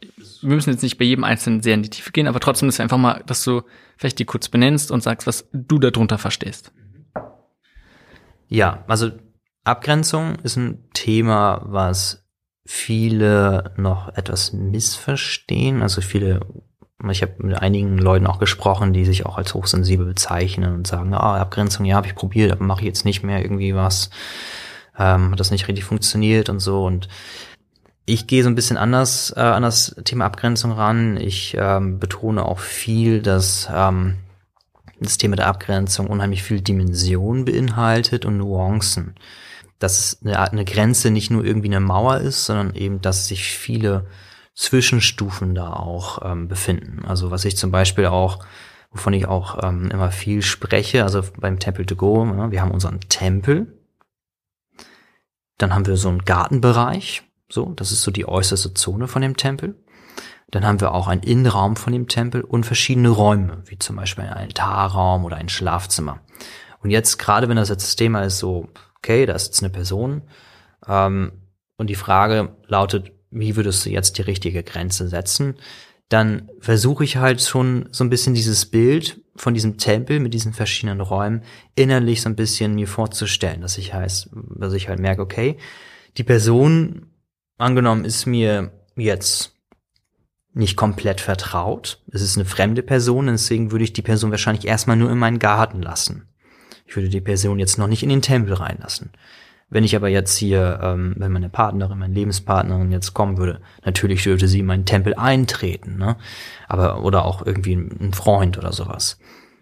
wir müssen jetzt nicht bei jedem einzelnen sehr in die Tiefe gehen, aber trotzdem ist einfach mal, dass du vielleicht die kurz benennst und sagst, was du darunter verstehst. Ja, also Abgrenzung ist ein Thema, was viele noch etwas missverstehen. Also viele, ich habe mit einigen Leuten auch gesprochen, die sich auch als hochsensibel bezeichnen und sagen, ah, Abgrenzung, ja, habe ich probiert, aber mache ich jetzt nicht mehr irgendwie was. Ähm, hat das nicht richtig funktioniert und so. Und ich gehe so ein bisschen anders äh, an das Thema Abgrenzung ran. Ich ähm, betone auch viel, dass ähm, das Thema der Abgrenzung unheimlich viel Dimension beinhaltet und Nuancen. Dass eine, eine Grenze nicht nur irgendwie eine Mauer ist, sondern eben, dass sich viele Zwischenstufen da auch ähm, befinden. Also was ich zum Beispiel auch, wovon ich auch ähm, immer viel spreche, also beim Temple to Go, ja, ne, wir haben unseren Tempel, dann haben wir so einen Gartenbereich, so, das ist so die äußerste Zone von dem Tempel. Dann haben wir auch einen Innenraum von dem Tempel und verschiedene Räume, wie zum Beispiel ein Altarraum oder ein Schlafzimmer. Und jetzt, gerade wenn das jetzt das Thema ist, so, okay, da ist jetzt eine Person, ähm, und die Frage lautet, wie würdest du jetzt die richtige Grenze setzen? Dann versuche ich halt schon so ein bisschen dieses Bild von diesem Tempel mit diesen verschiedenen Räumen innerlich so ein bisschen mir vorzustellen, dass ich heißt, dass ich halt merke, okay, die Person angenommen ist mir jetzt nicht komplett vertraut. Es ist eine fremde Person, deswegen würde ich die Person wahrscheinlich erstmal nur in meinen Garten lassen. Ich würde die Person jetzt noch nicht in den Tempel reinlassen. Wenn ich aber jetzt hier, ähm, wenn meine Partnerin, meine Lebenspartnerin jetzt kommen würde, natürlich dürfte sie in meinen Tempel eintreten, ne? Aber, oder auch irgendwie ein Freund oder sowas.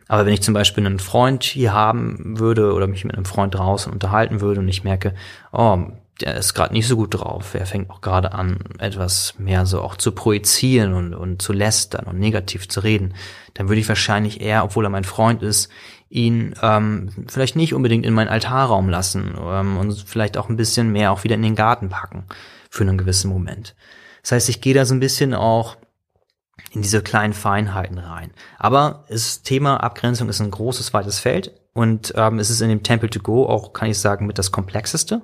Aber wenn ich zum Beispiel einen Freund hier haben würde oder mich mit einem Freund draußen unterhalten würde und ich merke, oh, der ist gerade nicht so gut drauf. Er fängt auch gerade an, etwas mehr so auch zu projizieren und, und zu lästern und negativ zu reden. Dann würde ich wahrscheinlich eher, obwohl er mein Freund ist, ihn ähm, vielleicht nicht unbedingt in meinen Altarraum lassen ähm, und vielleicht auch ein bisschen mehr auch wieder in den Garten packen für einen gewissen Moment. Das heißt, ich gehe da so ein bisschen auch in diese kleinen Feinheiten rein. Aber das Thema Abgrenzung ist ein großes, weites Feld und ähm, es ist in dem Temple to Go auch, kann ich sagen, mit das komplexeste.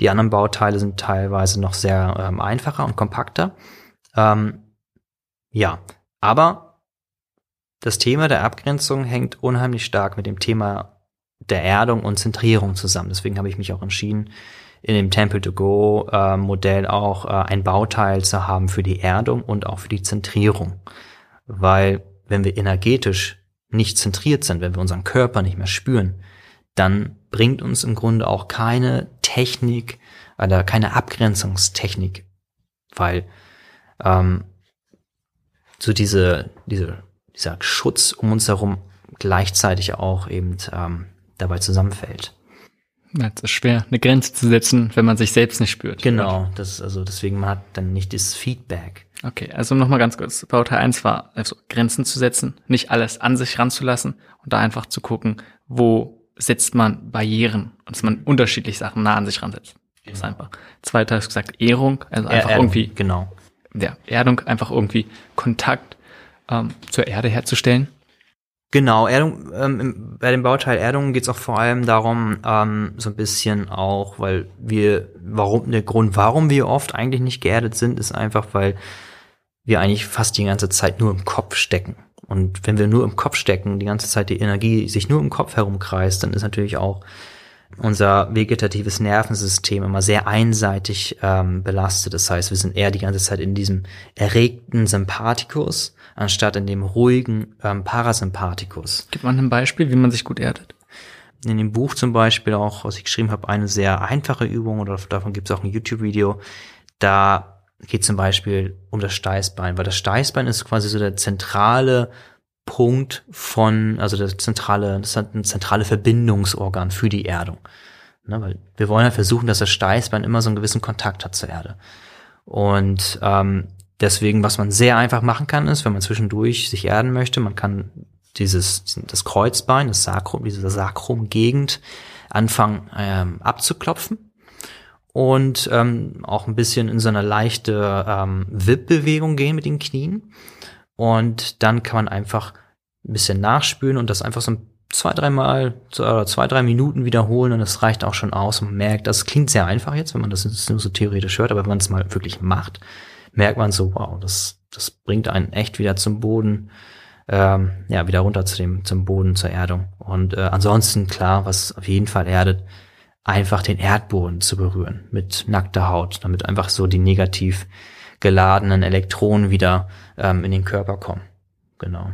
Die anderen Bauteile sind teilweise noch sehr ähm, einfacher und kompakter. Ähm, ja, aber das Thema der Abgrenzung hängt unheimlich stark mit dem Thema der Erdung und Zentrierung zusammen. Deswegen habe ich mich auch entschieden, in dem Temple to Go äh, Modell auch äh, ein Bauteil zu haben für die Erdung und auch für die Zentrierung. Weil wenn wir energetisch nicht zentriert sind, wenn wir unseren Körper nicht mehr spüren, dann bringt uns im Grunde auch keine Technik oder keine Abgrenzungstechnik, weil ähm, so diese, diese, dieser Schutz um uns herum gleichzeitig auch eben ähm, dabei zusammenfällt. Es ist schwer, eine Grenze zu setzen, wenn man sich selbst nicht spürt. Genau, das ist also deswegen man hat dann nicht das Feedback. Okay, also nochmal ganz kurz. Bauteil 1 war also Grenzen zu setzen, nicht alles an sich ranzulassen und da einfach zu gucken, wo setzt man Barrieren und dass man unterschiedlich Sachen nah an sich ransetzt. Genau. Das ist einfach. Zweiter hast du gesagt Ehrung, also einfach Erdung, irgendwie. Genau. Ja, Erdung, einfach irgendwie Kontakt ähm, zur Erde herzustellen. Genau, Erdung, ähm, bei dem Bauteil Erdung geht es auch vor allem darum, ähm, so ein bisschen auch, weil wir, warum, der Grund, warum wir oft eigentlich nicht geerdet sind, ist einfach, weil wir eigentlich fast die ganze Zeit nur im Kopf stecken. Und wenn wir nur im Kopf stecken, die ganze Zeit die Energie sich nur im Kopf herumkreist, dann ist natürlich auch unser vegetatives Nervensystem immer sehr einseitig ähm, belastet. Das heißt, wir sind eher die ganze Zeit in diesem erregten Sympathikus, anstatt in dem ruhigen ähm, Parasympathikus. Gib mal ein Beispiel, wie man sich gut erdet. In dem Buch zum Beispiel auch, was ich geschrieben habe, eine sehr einfache Übung oder davon gibt es auch ein YouTube-Video. Da geht zum Beispiel um das Steißbein, weil das Steißbein ist quasi so der zentrale Punkt von, also der zentrale, das ist ein zentrale Verbindungsorgan für die Erdung. Ne, weil wir wollen ja versuchen, dass das Steißbein immer so einen gewissen Kontakt hat zur Erde. Und ähm, deswegen, was man sehr einfach machen kann, ist, wenn man zwischendurch sich erden möchte, man kann dieses, das Kreuzbein, das Sakrum, diese Sakrum-Gegend anfangen ähm, abzuklopfen und ähm, auch ein bisschen in so eine leichte ähm, Wippbewegung gehen mit den Knien. Und dann kann man einfach ein bisschen nachspülen und das einfach so zwei, dreimal oder zwei, drei Minuten wiederholen und das reicht auch schon aus man merkt, das klingt sehr einfach jetzt, wenn man das nur so theoretisch hört, aber wenn man es mal wirklich macht, merkt man so, wow, das, das bringt einen echt wieder zum Boden, ähm, ja, wieder runter zu dem, zum Boden, zur Erdung. Und äh, ansonsten, klar, was auf jeden Fall erdet, einfach den Erdboden zu berühren mit nackter Haut, damit einfach so die negativ geladenen Elektronen wieder ähm, in den Körper kommen. Genau.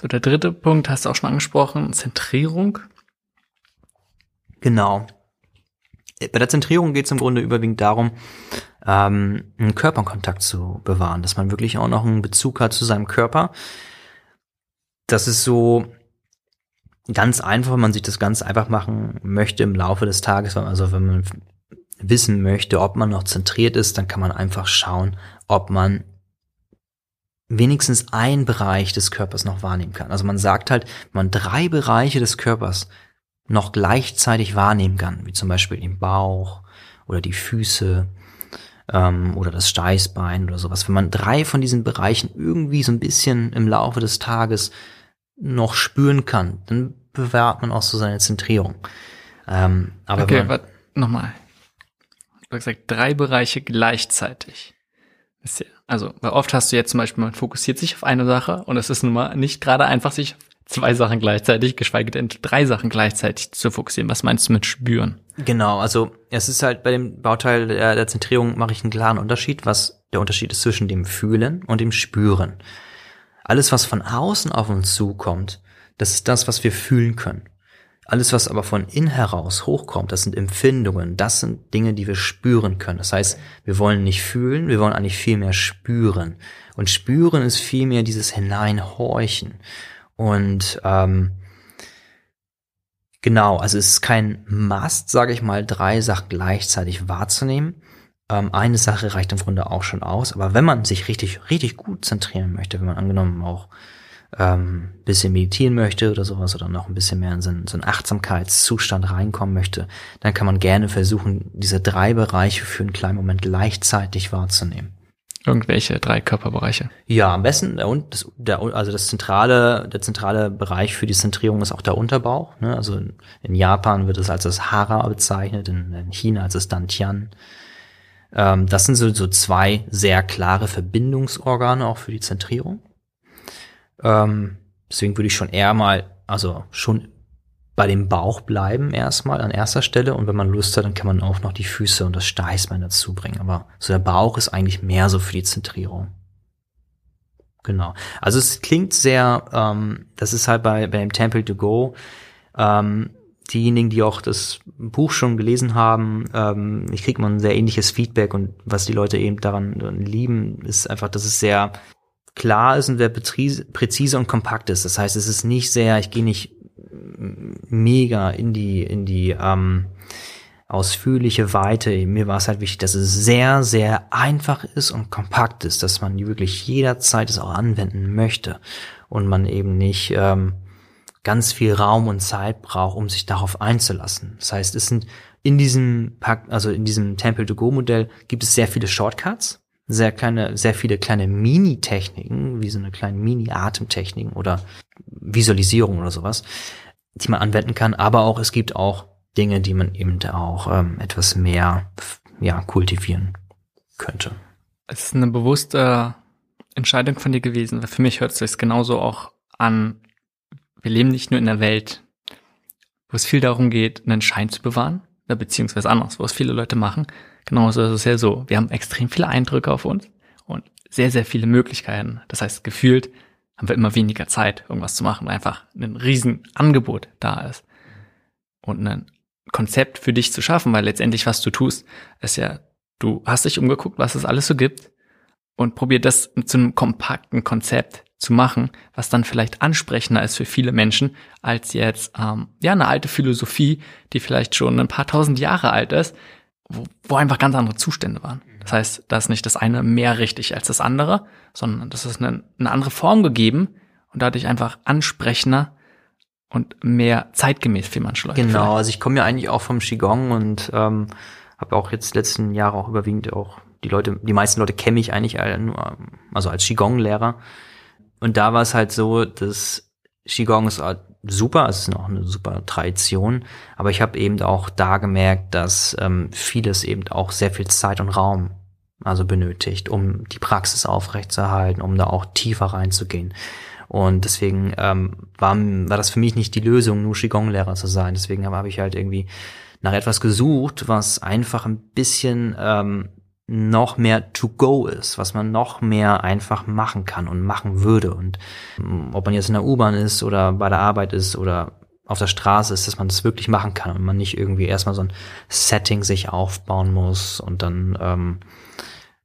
So, der dritte Punkt hast du auch schon angesprochen, Zentrierung. Genau. Bei der Zentrierung geht es im Grunde überwiegend darum, ähm, einen Körperkontakt zu bewahren, dass man wirklich auch noch einen Bezug hat zu seinem Körper. Das ist so ganz einfach, wenn man sich das ganz einfach machen möchte im Laufe des Tages. Also wenn man wissen möchte, ob man noch zentriert ist, dann kann man einfach schauen, ob man wenigstens ein Bereich des Körpers noch wahrnehmen kann. Also man sagt halt, man drei Bereiche des Körpers noch gleichzeitig wahrnehmen kann, wie zum Beispiel den Bauch oder die Füße ähm, oder das Steißbein oder sowas. Wenn man drei von diesen Bereichen irgendwie so ein bisschen im Laufe des Tages noch spüren kann, dann bewahrt man auch so seine Zentrierung. Ähm, aber okay, warte, nochmal. Du hast gesagt, drei Bereiche gleichzeitig. Also, weil oft hast du jetzt zum Beispiel, man fokussiert sich auf eine Sache und es ist nun mal nicht gerade einfach, sich zwei Sachen gleichzeitig, geschweige denn drei Sachen gleichzeitig zu fokussieren. Was meinst du mit spüren? Genau, also es ist halt bei dem Bauteil der, der Zentrierung mache ich einen klaren Unterschied, was der Unterschied ist zwischen dem Fühlen und dem Spüren. Alles, was von außen auf uns zukommt, das ist das, was wir fühlen können. Alles, was aber von innen heraus hochkommt, das sind Empfindungen, das sind Dinge, die wir spüren können. Das heißt, wir wollen nicht fühlen, wir wollen eigentlich viel mehr spüren. Und spüren ist viel mehr dieses Hineinhorchen. Und ähm, genau, also es ist kein Must, sage ich mal, drei Sachen gleichzeitig wahrzunehmen. Ähm, eine Sache reicht im Grunde auch schon aus. Aber wenn man sich richtig, richtig gut zentrieren möchte, wenn man angenommen auch ähm, bisschen meditieren möchte oder sowas oder noch ein bisschen mehr in so einen, so einen Achtsamkeitszustand reinkommen möchte, dann kann man gerne versuchen, diese drei Bereiche für einen kleinen Moment gleichzeitig wahrzunehmen. Irgendwelche drei Körperbereiche. Ja, am besten der, das, der, also das zentrale, der zentrale Bereich für die Zentrierung ist auch der Unterbauch. Ne? Also in, in Japan wird es als das Hara bezeichnet, in, in China als das Dantian. Ähm, das sind so, so zwei sehr klare Verbindungsorgane auch für die Zentrierung. Ähm, deswegen würde ich schon eher mal, also schon bei dem Bauch bleiben erstmal an erster Stelle und wenn man Lust hat, dann kann man auch noch die Füße und das Steißbein dazu bringen. Aber so der Bauch ist eigentlich mehr so für die Zentrierung. Genau. Also es klingt sehr, ähm, das ist halt bei, bei dem Temple to Go, ähm, diejenigen, die auch das Buch schon gelesen haben, ähm, ich kriege mal ein sehr ähnliches Feedback und was die Leute eben daran lieben, ist einfach, dass es sehr klar ist und sehr präzise und kompakt ist. Das heißt, es ist nicht sehr, ich gehe nicht mega in die, in die ähm, ausführliche Weite. Mir war es halt wichtig, dass es sehr, sehr einfach ist und kompakt ist, dass man wirklich jederzeit es auch anwenden möchte und man eben nicht ähm, ganz viel Raum und Zeit braucht, um sich darauf einzulassen. Das heißt, es sind in diesem Pack, also in diesem Temple to Go Modell gibt es sehr viele Shortcuts sehr kleine, sehr viele kleine Mini-Techniken, wie so eine kleine Mini-Atemtechniken oder Visualisierung oder sowas, die man anwenden kann. Aber auch, es gibt auch Dinge, die man eben auch ähm, etwas mehr, ja, kultivieren könnte. Es ist eine bewusste Entscheidung von dir gewesen, weil für mich hört es sich genauso auch an. Wir leben nicht nur in einer Welt, wo es viel darum geht, einen Schein zu bewahren, beziehungsweise anders, wo es viele Leute machen, Genauso ist es ja so. Wir haben extrem viele Eindrücke auf uns und sehr, sehr viele Möglichkeiten. Das heißt, gefühlt haben wir immer weniger Zeit, irgendwas zu machen, weil einfach ein Riesenangebot da ist. Und ein Konzept für dich zu schaffen, weil letztendlich, was du tust, ist ja, du hast dich umgeguckt, was es alles so gibt und probier das zu einem kompakten Konzept zu machen, was dann vielleicht ansprechender ist für viele Menschen als jetzt ähm, ja eine alte Philosophie, die vielleicht schon ein paar tausend Jahre alt ist, wo, wo einfach ganz andere Zustände waren. Das heißt, da ist nicht das eine mehr richtig als das andere, sondern das ist eine, eine andere Form gegeben und dadurch einfach ansprechender und mehr zeitgemäß für manche Leute. Genau, vielleicht. also ich komme ja eigentlich auch vom Qigong und ähm, habe auch jetzt letzten Jahre auch überwiegend auch die Leute, die meisten Leute kenne ich eigentlich nur, also als Qigong-Lehrer. Und da war es halt so, dass Qigong ist halt super, es ist noch eine super Tradition, aber ich habe eben auch da gemerkt, dass ähm, vieles eben auch sehr viel Zeit und Raum also benötigt, um die Praxis aufrechtzuerhalten, um da auch tiefer reinzugehen. Und deswegen ähm, war, war das für mich nicht die Lösung, nur Qigong-Lehrer zu sein. Deswegen habe hab ich halt irgendwie nach etwas gesucht, was einfach ein bisschen ähm, noch mehr to go ist, was man noch mehr einfach machen kann und machen würde. Und ähm, ob man jetzt in der U-Bahn ist oder bei der Arbeit ist oder auf der Straße ist, dass man das wirklich machen kann und man nicht irgendwie erstmal so ein Setting sich aufbauen muss und dann ähm,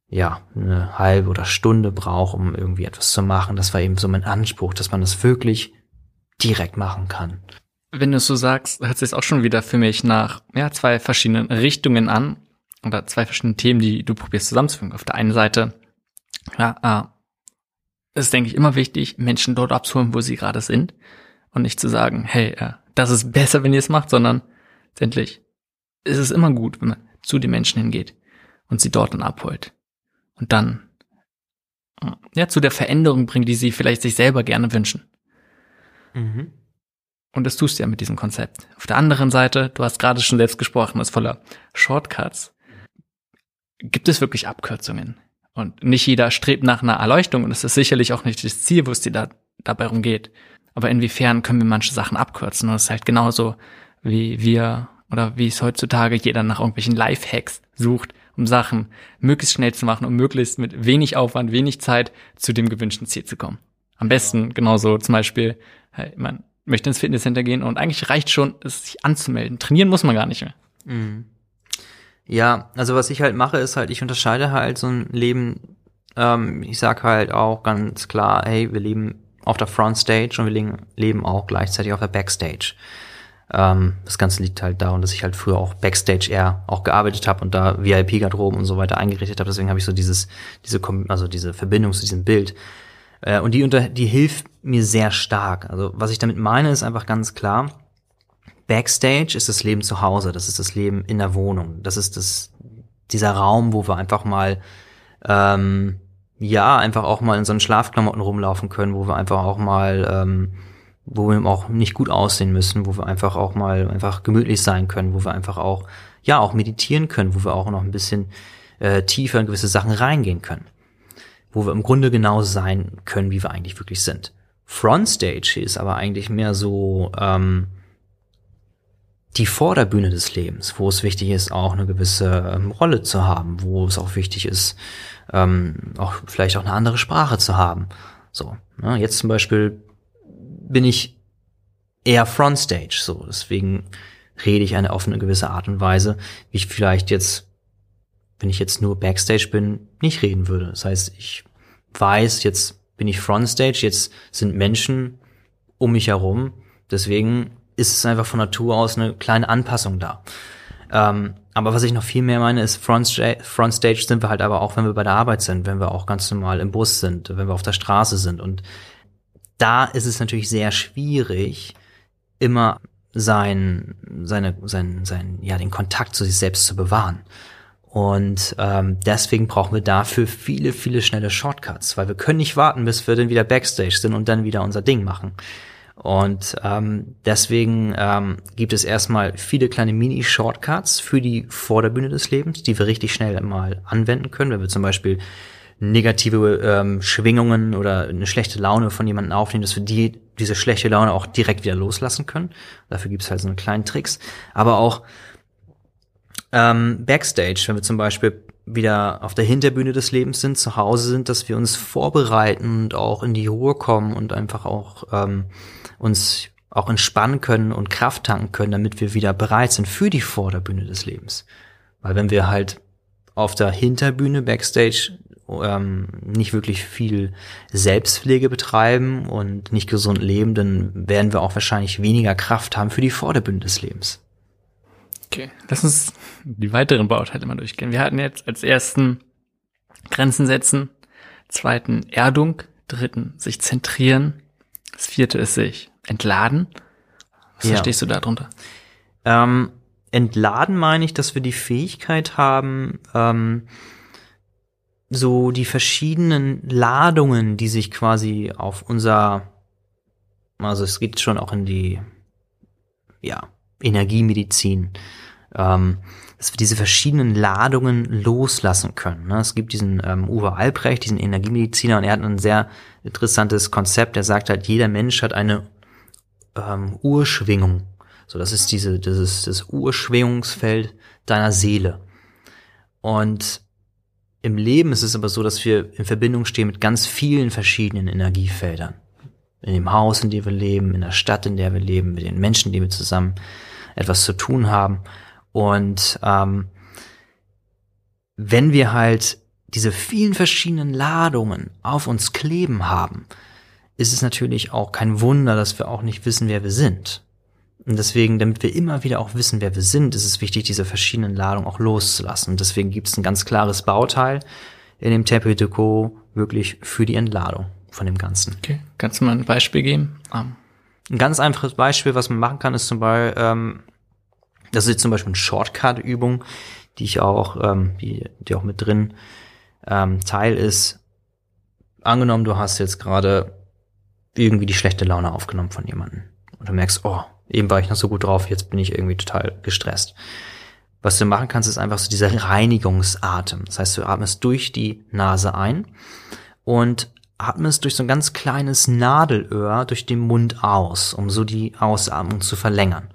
ja eine halbe oder Stunde braucht, um irgendwie etwas zu machen. Das war eben so mein Anspruch, dass man das wirklich direkt machen kann. Wenn du es so sagst, hört sich auch schon wieder für mich nach ja, zwei verschiedenen Richtungen an oder zwei verschiedene Themen, die du probierst zusammenzufügen. Auf der einen Seite, ja, äh, ist, denke ich, immer wichtig, Menschen dort abzuholen, wo sie gerade sind und nicht zu sagen, hey, äh, das ist besser, wenn ihr es macht, sondern letztendlich ist es immer gut, wenn man zu den Menschen hingeht und sie dort dann abholt und dann äh, ja zu der Veränderung bringt, die sie vielleicht sich selber gerne wünschen. Mhm. Und das tust du ja mit diesem Konzept. Auf der anderen Seite, du hast gerade schon selbst gesprochen, ist voller Shortcuts. Gibt es wirklich Abkürzungen? Und nicht jeder strebt nach einer Erleuchtung und es ist sicherlich auch nicht das Ziel, wo es dir da, dabei rumgeht. Aber inwiefern können wir manche Sachen abkürzen? Und es ist halt genauso, wie wir oder wie es heutzutage jeder nach irgendwelchen Lifehacks sucht, um Sachen möglichst schnell zu machen, um möglichst mit wenig Aufwand, wenig Zeit zu dem gewünschten Ziel zu kommen. Am besten genauso zum Beispiel, man möchte ins Fitnesscenter gehen und eigentlich reicht schon, es sich anzumelden. Trainieren muss man gar nicht mehr. Mhm. Ja, also was ich halt mache, ist halt, ich unterscheide halt so ein Leben, ähm, ich sag halt auch ganz klar, hey, wir leben auf der Frontstage und wir leben auch gleichzeitig auf der Backstage. Ähm, das Ganze liegt halt daran, dass ich halt früher auch Backstage eher auch gearbeitet habe und da VIP-Garderoben und so weiter eingerichtet habe. Deswegen habe ich so dieses, diese, also diese Verbindung zu diesem Bild. Äh, und die, unter, die hilft mir sehr stark. Also was ich damit meine, ist einfach ganz klar. Backstage ist das Leben zu Hause, das ist das Leben in der Wohnung, das ist das, dieser Raum, wo wir einfach mal ähm, ja, einfach auch mal in so einen Schlafklamotten rumlaufen können, wo wir einfach auch mal, ähm, wo wir auch nicht gut aussehen müssen, wo wir einfach auch mal einfach gemütlich sein können, wo wir einfach auch, ja, auch meditieren können, wo wir auch noch ein bisschen äh, tiefer in gewisse Sachen reingehen können. Wo wir im Grunde genau sein können, wie wir eigentlich wirklich sind. Frontstage ist aber eigentlich mehr so ähm, die Vorderbühne des Lebens, wo es wichtig ist, auch eine gewisse ähm, Rolle zu haben, wo es auch wichtig ist, ähm, auch vielleicht auch eine andere Sprache zu haben. So, ne? jetzt zum Beispiel bin ich eher Frontstage, so deswegen rede ich eine auf eine gewisse Art und Weise, wie ich vielleicht jetzt, wenn ich jetzt nur Backstage bin, nicht reden würde. Das heißt, ich weiß, jetzt bin ich Frontstage, jetzt sind Menschen um mich herum, deswegen ist es einfach von Natur aus eine kleine Anpassung da. Ähm, aber was ich noch viel mehr meine, ist Frontstage, Frontstage sind wir halt aber auch, wenn wir bei der Arbeit sind, wenn wir auch ganz normal im Bus sind, wenn wir auf der Straße sind. Und da ist es natürlich sehr schwierig, immer sein, seine, sein, sein, ja, den Kontakt zu sich selbst zu bewahren. Und ähm, deswegen brauchen wir dafür viele, viele schnelle Shortcuts, weil wir können nicht warten, bis wir dann wieder Backstage sind und dann wieder unser Ding machen. Und ähm, deswegen ähm, gibt es erstmal viele kleine Mini-Shortcuts für die Vorderbühne des Lebens, die wir richtig schnell mal anwenden können, wenn wir zum Beispiel negative ähm, Schwingungen oder eine schlechte Laune von jemandem aufnehmen, dass wir die, diese schlechte Laune auch direkt wieder loslassen können. Dafür gibt es halt so eine kleinen Tricks. Aber auch ähm, Backstage, wenn wir zum Beispiel wieder auf der Hinterbühne des Lebens sind, zu Hause sind, dass wir uns vorbereiten und auch in die Ruhe kommen und einfach auch ähm, uns auch entspannen können und Kraft tanken können, damit wir wieder bereit sind für die Vorderbühne des Lebens. Weil wenn wir halt auf der Hinterbühne Backstage ähm, nicht wirklich viel Selbstpflege betreiben und nicht gesund leben, dann werden wir auch wahrscheinlich weniger Kraft haben für die Vorderbühne des Lebens. Okay, lass uns die weiteren Bauteile mal durchgehen. Wir hatten jetzt als ersten Grenzen setzen, zweiten Erdung, dritten sich zentrieren, das vierte ist sich entladen. Was ja. verstehst du darunter? Ähm, entladen meine ich, dass wir die Fähigkeit haben, ähm, so die verschiedenen Ladungen, die sich quasi auf unser, also es geht schon auch in die, ja, Energiemedizin, ähm, dass wir diese verschiedenen Ladungen loslassen können. Ne? Es gibt diesen ähm, Uwe Albrecht, diesen Energiemediziner, und er hat ein sehr interessantes Konzept. Er sagt halt, jeder Mensch hat eine ähm, Urschwingung. So, das ist diese, das ist das Urschwingungsfeld deiner Seele. Und im Leben ist es aber so, dass wir in Verbindung stehen mit ganz vielen verschiedenen Energiefeldern. In dem Haus, in dem wir leben, in der Stadt, in der wir leben, mit den Menschen, die wir zusammen etwas zu tun haben. Und ähm, wenn wir halt diese vielen verschiedenen Ladungen auf uns kleben haben, ist es natürlich auch kein Wunder, dass wir auch nicht wissen, wer wir sind. Und deswegen, damit wir immer wieder auch wissen, wer wir sind, ist es wichtig, diese verschiedenen Ladungen auch loszulassen. Und deswegen gibt es ein ganz klares Bauteil in dem Tapis de Co. wirklich für die Entladung von dem Ganzen. Okay, kannst du mal ein Beispiel geben? Um. Ähm. Ein ganz einfaches Beispiel, was man machen kann, ist zum Beispiel, ähm, das ist jetzt zum Beispiel eine Shortcut-Übung, die ich auch, ähm, die, die auch mit drin ähm, Teil ist. Angenommen, du hast jetzt gerade irgendwie die schlechte Laune aufgenommen von jemandem und du merkst, oh, eben war ich noch so gut drauf, jetzt bin ich irgendwie total gestresst. Was du machen kannst, ist einfach so dieser Reinigungsatem. Das heißt, du atmest durch die Nase ein und atmest durch so ein ganz kleines Nadelöhr durch den Mund aus, um so die Ausatmung zu verlängern.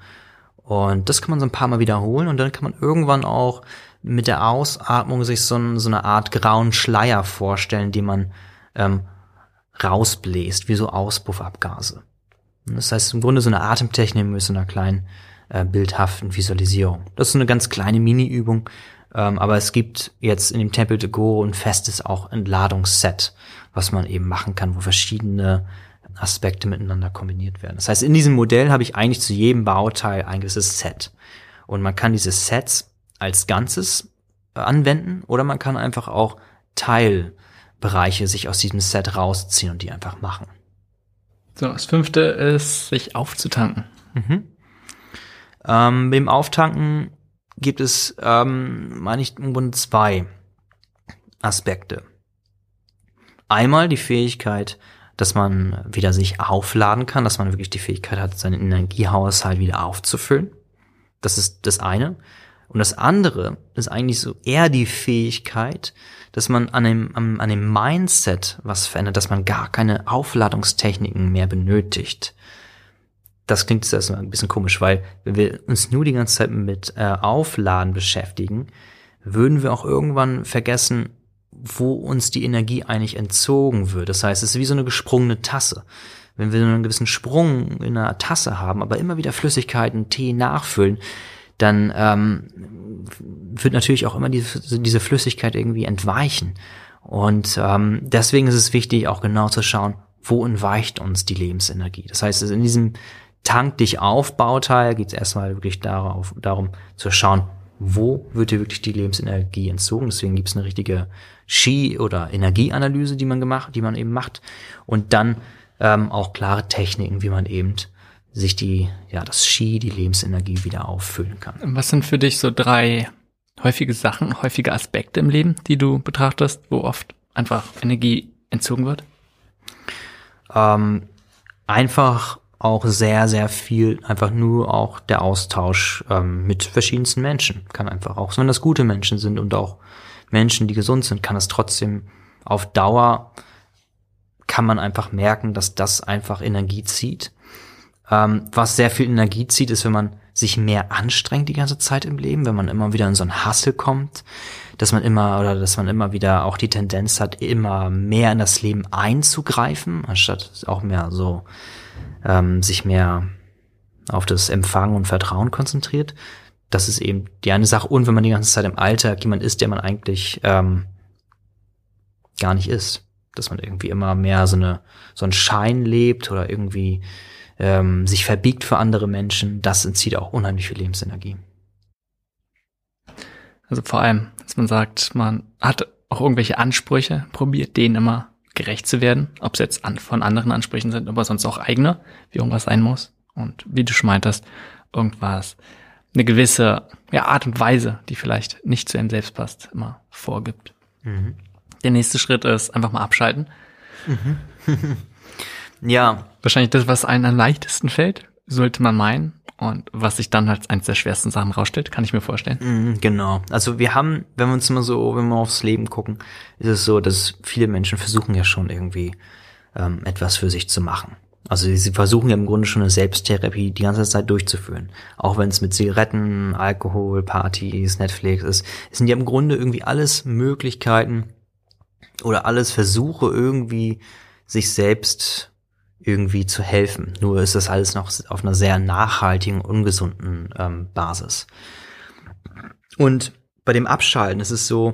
Und das kann man so ein paar Mal wiederholen und dann kann man irgendwann auch mit der Ausatmung sich so, ein, so eine Art grauen Schleier vorstellen, die man ähm, rausbläst, wie so Auspuffabgase. Das heißt im Grunde so eine Atemtechnik mit so einer kleinen äh, bildhaften Visualisierung. Das ist so eine ganz kleine Mini-Übung, ähm, aber es gibt jetzt in dem Temple de Go ein festes auch Entladungsset, was man eben machen kann, wo verschiedene Aspekte miteinander kombiniert werden. Das heißt, in diesem Modell habe ich eigentlich zu jedem Bauteil ein gewisses Set. Und man kann diese Sets als Ganzes äh, anwenden oder man kann einfach auch Teilbereiche sich aus diesem Set rausziehen und die einfach machen. So, das fünfte ist, sich aufzutanken. Mhm. Ähm, beim Auftanken gibt es, ähm, meine ich, im Grunde zwei Aspekte. Einmal die Fähigkeit, dass man wieder sich aufladen kann, dass man wirklich die Fähigkeit hat, seinen Energiehaushalt wieder aufzufüllen. Das ist das eine. Und das andere ist eigentlich so eher die Fähigkeit, dass man an dem, an, an dem Mindset was verändert, dass man gar keine Aufladungstechniken mehr benötigt. Das klingt jetzt erstmal ein bisschen komisch, weil wenn wir uns nur die ganze Zeit mit äh, Aufladen beschäftigen, würden wir auch irgendwann vergessen, wo uns die Energie eigentlich entzogen wird. Das heißt, es ist wie so eine gesprungene Tasse. Wenn wir einen gewissen Sprung in einer Tasse haben, aber immer wieder Flüssigkeiten, Tee nachfüllen, dann ähm, wird natürlich auch immer diese, diese Flüssigkeit irgendwie entweichen. Und ähm, deswegen ist es wichtig, auch genau zu schauen, wo entweicht uns die Lebensenergie. Das heißt, in diesem Tank dich auf Bauteil geht es erstmal wirklich darauf, darum zu schauen, wo wird dir wirklich die Lebensenergie entzogen. Deswegen gibt es eine richtige Ski- oder Energieanalyse, die man gemacht, die man eben macht. Und dann ähm, auch klare Techniken, wie man eben sich die, ja, das Ski, die Lebensenergie wieder auffüllen kann. Was sind für dich so drei häufige Sachen, häufige Aspekte im Leben, die du betrachtest, wo oft einfach Energie entzogen wird? Ähm, einfach auch sehr, sehr viel, einfach nur auch der Austausch ähm, mit verschiedensten Menschen. Kann einfach auch, wenn das gute Menschen sind und auch Menschen, die gesund sind, kann es trotzdem auf Dauer, kann man einfach merken, dass das einfach Energie zieht. Ähm, was sehr viel Energie zieht, ist, wenn man sich mehr anstrengt die ganze Zeit im Leben, wenn man immer wieder in so einen Hassel kommt, dass man immer oder dass man immer wieder auch die Tendenz hat, immer mehr in das Leben einzugreifen, anstatt auch mehr so ähm, sich mehr auf das Empfangen und Vertrauen konzentriert. Das ist eben die eine Sache. Und wenn man die ganze Zeit im Alltag jemand ist, der man eigentlich ähm, gar nicht ist, dass man irgendwie immer mehr so eine so ein Schein lebt oder irgendwie ähm, sich verbiegt für andere Menschen, das entzieht auch unheimlich viel Lebensenergie. Also vor allem, dass man sagt, man hat auch irgendwelche Ansprüche, probiert denen immer gerecht zu werden, ob es jetzt an, von anderen Ansprüchen sind, aber sonst auch eigene, wie irgendwas sein muss. Und wie du schon meintest, irgendwas, eine gewisse ja, Art und Weise, die vielleicht nicht zu einem selbst passt, immer vorgibt. Mhm. Der nächste Schritt ist einfach mal abschalten. Mhm. <laughs> ja. Wahrscheinlich das, was einem am leichtesten fällt, sollte man meinen. Und was sich dann als eines der schwersten Sachen rausstellt, kann ich mir vorstellen. Mhm, genau. Also wir haben, wenn wir uns immer so, wenn wir aufs Leben gucken, ist es so, dass viele Menschen versuchen ja schon irgendwie ähm, etwas für sich zu machen. Also sie versuchen ja im Grunde schon eine Selbsttherapie die ganze Zeit durchzuführen. Auch wenn es mit Zigaretten, Alkohol, Partys, Netflix ist. Es sind ja im Grunde irgendwie alles Möglichkeiten oder alles Versuche irgendwie sich selbst irgendwie zu helfen. Nur ist das alles noch auf einer sehr nachhaltigen, ungesunden ähm, Basis. Und bei dem Abschalten ist es so,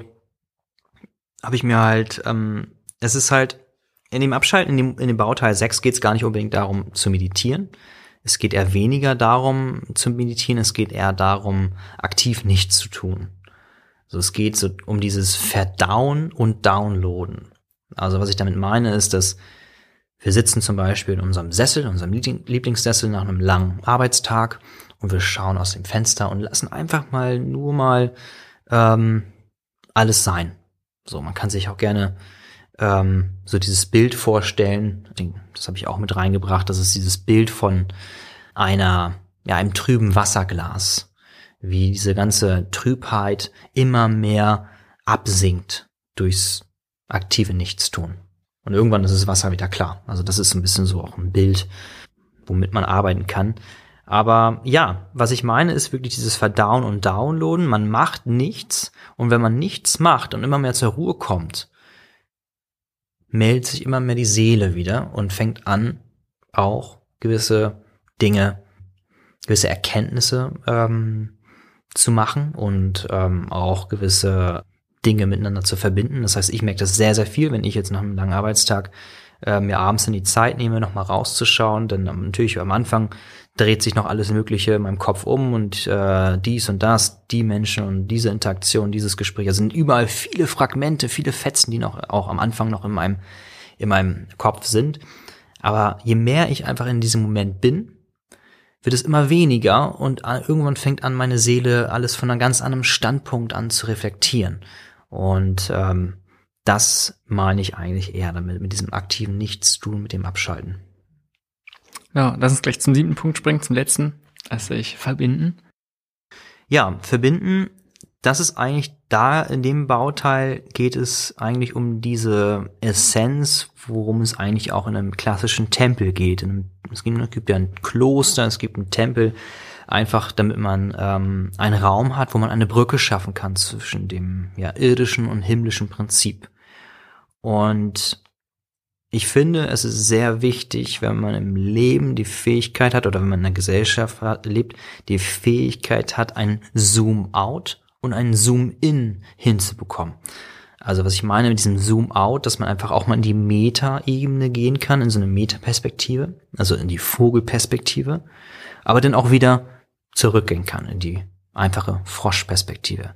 habe ich mir halt, ähm, es ist halt in dem Abschalten, in dem, in dem Bauteil 6 geht es gar nicht unbedingt darum zu meditieren. Es geht eher weniger darum zu meditieren, es geht eher darum, aktiv nichts zu tun. Also es geht so um dieses Verdauen und Downloaden. Also was ich damit meine, ist, dass wir sitzen zum Beispiel in unserem Sessel, unserem Lieblingssessel nach einem langen Arbeitstag und wir schauen aus dem Fenster und lassen einfach mal nur mal ähm, alles sein. So, man kann sich auch gerne ähm, so dieses Bild vorstellen. Das habe ich auch mit reingebracht. Das ist dieses Bild von einer, ja, einem trüben Wasserglas, wie diese ganze Trübheit immer mehr absinkt durchs aktive Nichtstun. Und irgendwann ist das Wasser wieder klar. Also das ist ein bisschen so auch ein Bild, womit man arbeiten kann. Aber ja, was ich meine, ist wirklich dieses Verdauen und Downloaden. Man macht nichts und wenn man nichts macht und immer mehr zur Ruhe kommt, meldet sich immer mehr die Seele wieder und fängt an, auch gewisse Dinge, gewisse Erkenntnisse ähm, zu machen und ähm, auch gewisse Dinge miteinander zu verbinden. Das heißt, ich merke das sehr, sehr viel, wenn ich jetzt nach einem langen Arbeitstag äh, mir abends in die Zeit nehme, nochmal rauszuschauen. Denn natürlich am Anfang dreht sich noch alles Mögliche in meinem Kopf um und äh, dies und das, die Menschen und diese Interaktion, dieses Gespräch. Es sind überall viele Fragmente, viele Fetzen, die noch auch am Anfang noch in meinem, in meinem Kopf sind. Aber je mehr ich einfach in diesem Moment bin, wird es immer weniger und äh, irgendwann fängt an, meine Seele alles von einem ganz anderen Standpunkt an zu reflektieren. Und ähm, das meine ich eigentlich eher damit, mit diesem aktiven Nichtstun, mit dem Abschalten. Ja, lass uns gleich zum siebten Punkt springen, zum letzten, also ich verbinden. Ja, verbinden, das ist eigentlich da, in dem Bauteil geht es eigentlich um diese Essenz, worum es eigentlich auch in einem klassischen Tempel geht. Es gibt ja ein Kloster, es gibt einen Tempel, einfach damit man ähm, einen Raum hat, wo man eine Brücke schaffen kann zwischen dem ja, irdischen und himmlischen Prinzip. Und ich finde, es ist sehr wichtig, wenn man im Leben die Fähigkeit hat oder wenn man in einer Gesellschaft lebt, die Fähigkeit hat, einen Zoom-out und einen Zoom-in hinzubekommen. Also was ich meine mit diesem Zoom-out, dass man einfach auch mal in die Meta-Ebene gehen kann, in so eine Meta-Perspektive, also in die Vogelperspektive, aber dann auch wieder zurückgehen kann in die einfache Froschperspektive.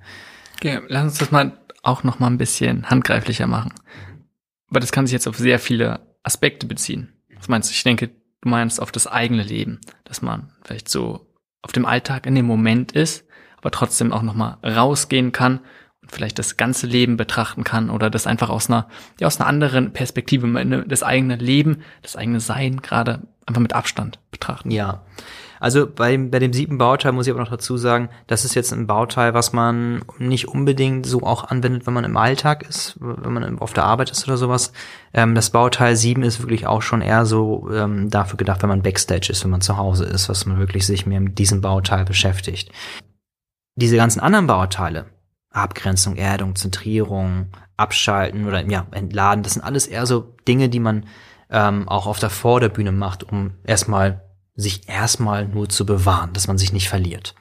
Okay, lass uns das mal auch noch mal ein bisschen handgreiflicher machen. Aber das kann sich jetzt auf sehr viele Aspekte beziehen. Was meinst du? Ich denke, du meinst auf das eigene Leben, dass man vielleicht so auf dem Alltag in dem Moment ist, aber trotzdem auch noch mal rausgehen kann und vielleicht das ganze Leben betrachten kann oder das einfach aus einer, ja, aus einer anderen Perspektive, das eigene Leben, das eigene Sein gerade einfach mit Abstand betrachten. Ja. Also bei, bei dem siebten Bauteil muss ich aber noch dazu sagen, das ist jetzt ein Bauteil, was man nicht unbedingt so auch anwendet, wenn man im Alltag ist, wenn man auf der Arbeit ist oder sowas. Ähm, das Bauteil sieben ist wirklich auch schon eher so ähm, dafür gedacht, wenn man Backstage ist, wenn man zu Hause ist, was man wirklich sich mehr mit diesem Bauteil beschäftigt. Diese ganzen anderen Bauteile, Abgrenzung, Erdung, Zentrierung, Abschalten oder ja, Entladen, das sind alles eher so Dinge, die man ähm, auch auf der Vorderbühne macht, um erstmal sich erstmal nur zu bewahren, dass man sich nicht verliert.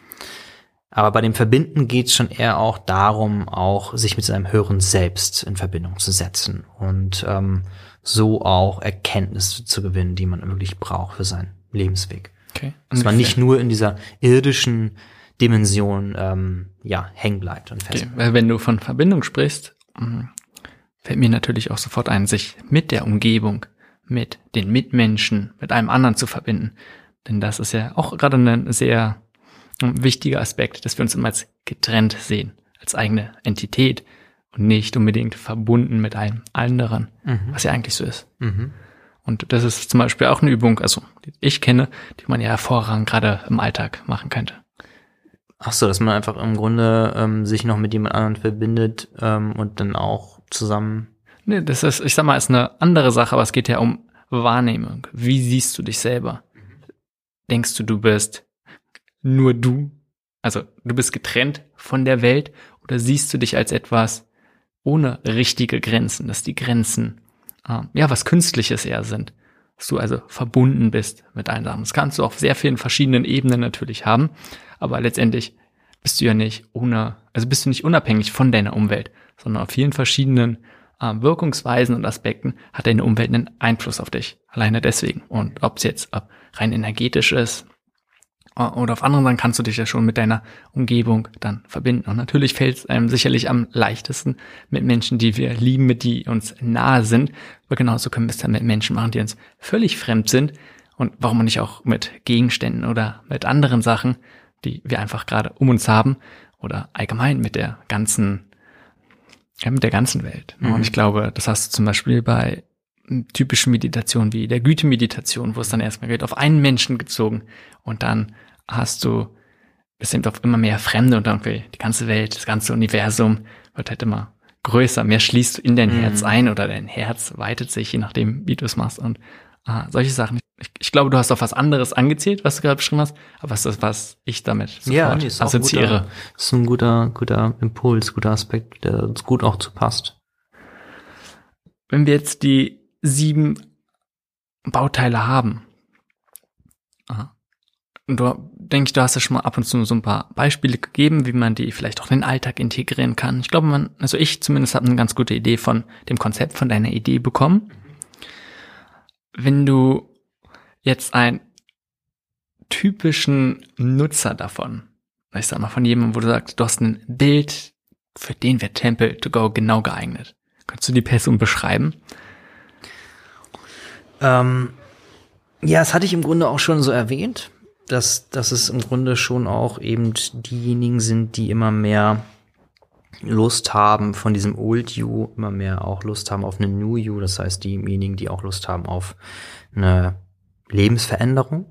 Aber bei dem Verbinden geht es schon eher auch darum, auch sich mit seinem höheren Selbst in Verbindung zu setzen und ähm, so auch Erkenntnisse zu gewinnen, die man wirklich braucht für seinen Lebensweg. Okay. Dass man nicht nur in dieser irdischen Dimension ähm, ja hängen bleibt und fest. Okay. Wenn du von Verbindung sprichst, mm, fällt mir natürlich auch sofort ein, sich mit der Umgebung, mit den Mitmenschen, mit einem anderen zu verbinden. Denn das ist ja auch gerade ein sehr ähm, wichtiger Aspekt, dass wir uns immer als getrennt sehen, als eigene Entität und nicht unbedingt verbunden mit einem anderen, mhm. was ja eigentlich so ist. Mhm. Und das ist zum Beispiel auch eine Übung, also die ich kenne, die man ja hervorragend gerade im Alltag machen könnte. Ach so, dass man einfach im Grunde ähm, sich noch mit jemand anderem verbindet ähm, und dann auch zusammen. Nee, das ist, ich sag mal, ist eine andere Sache, aber es geht ja um Wahrnehmung. Wie siehst du dich selber? Denkst du, du bist nur du? Also du bist getrennt von der Welt oder siehst du dich als etwas ohne richtige Grenzen, dass die Grenzen äh, ja was Künstliches eher sind? Dass du also verbunden bist mit allen Sachen. Das kannst du auf sehr vielen verschiedenen Ebenen natürlich haben, aber letztendlich bist du ja nicht ohne, also bist du nicht unabhängig von deiner Umwelt, sondern auf vielen verschiedenen äh, Wirkungsweisen und Aspekten hat deine Umwelt einen Einfluss auf dich. Alleine deswegen. Und ob es jetzt ob rein energetisch ist äh, oder auf anderen Seiten kannst du dich ja schon mit deiner Umgebung dann verbinden. Und natürlich fällt es einem sicherlich am leichtesten mit Menschen, die wir lieben, mit die uns nahe sind. Aber genauso können wir es dann mit Menschen machen, die uns völlig fremd sind. Und warum nicht auch mit Gegenständen oder mit anderen Sachen, die wir einfach gerade um uns haben oder allgemein mit der ganzen ja, mit der ganzen Welt. Mhm. Und ich glaube, das hast du zum Beispiel bei typischen Meditationen wie der Gütemeditation, wo es dann erstmal geht, auf einen Menschen gezogen und dann hast du, es sind auf immer mehr Fremde und irgendwie die ganze Welt, das ganze Universum wird halt immer größer, mehr schließt du in dein mhm. Herz ein oder dein Herz weitet sich, je nachdem, wie du es machst und ah, solche Sachen. Ich, ich, glaube, du hast auf was anderes angezählt, was du gerade beschrieben hast, aber was ist das, was ich damit ja, nee, ist assoziiere. Guter, ist ein guter, guter Impuls, guter Aspekt, der uns gut auch zu passt. Wenn wir jetzt die sieben Bauteile haben, aha, und du denke ich, du hast ja schon mal ab und zu so ein paar Beispiele gegeben, wie man die vielleicht auch in den Alltag integrieren kann. Ich glaube, man, also ich zumindest habe eine ganz gute Idee von dem Konzept, von deiner Idee bekommen. Wenn du jetzt einen typischen Nutzer davon, ich sag mal von jemandem, wo du sagst, du hast ein Bild, für den wäre Temple to Go genau geeignet. Kannst du die Person beschreiben? Ähm, ja, das hatte ich im Grunde auch schon so erwähnt, dass, dass es im Grunde schon auch eben diejenigen sind, die immer mehr Lust haben von diesem Old You, immer mehr auch Lust haben auf eine New You, das heißt diejenigen, die auch Lust haben auf eine Lebensveränderung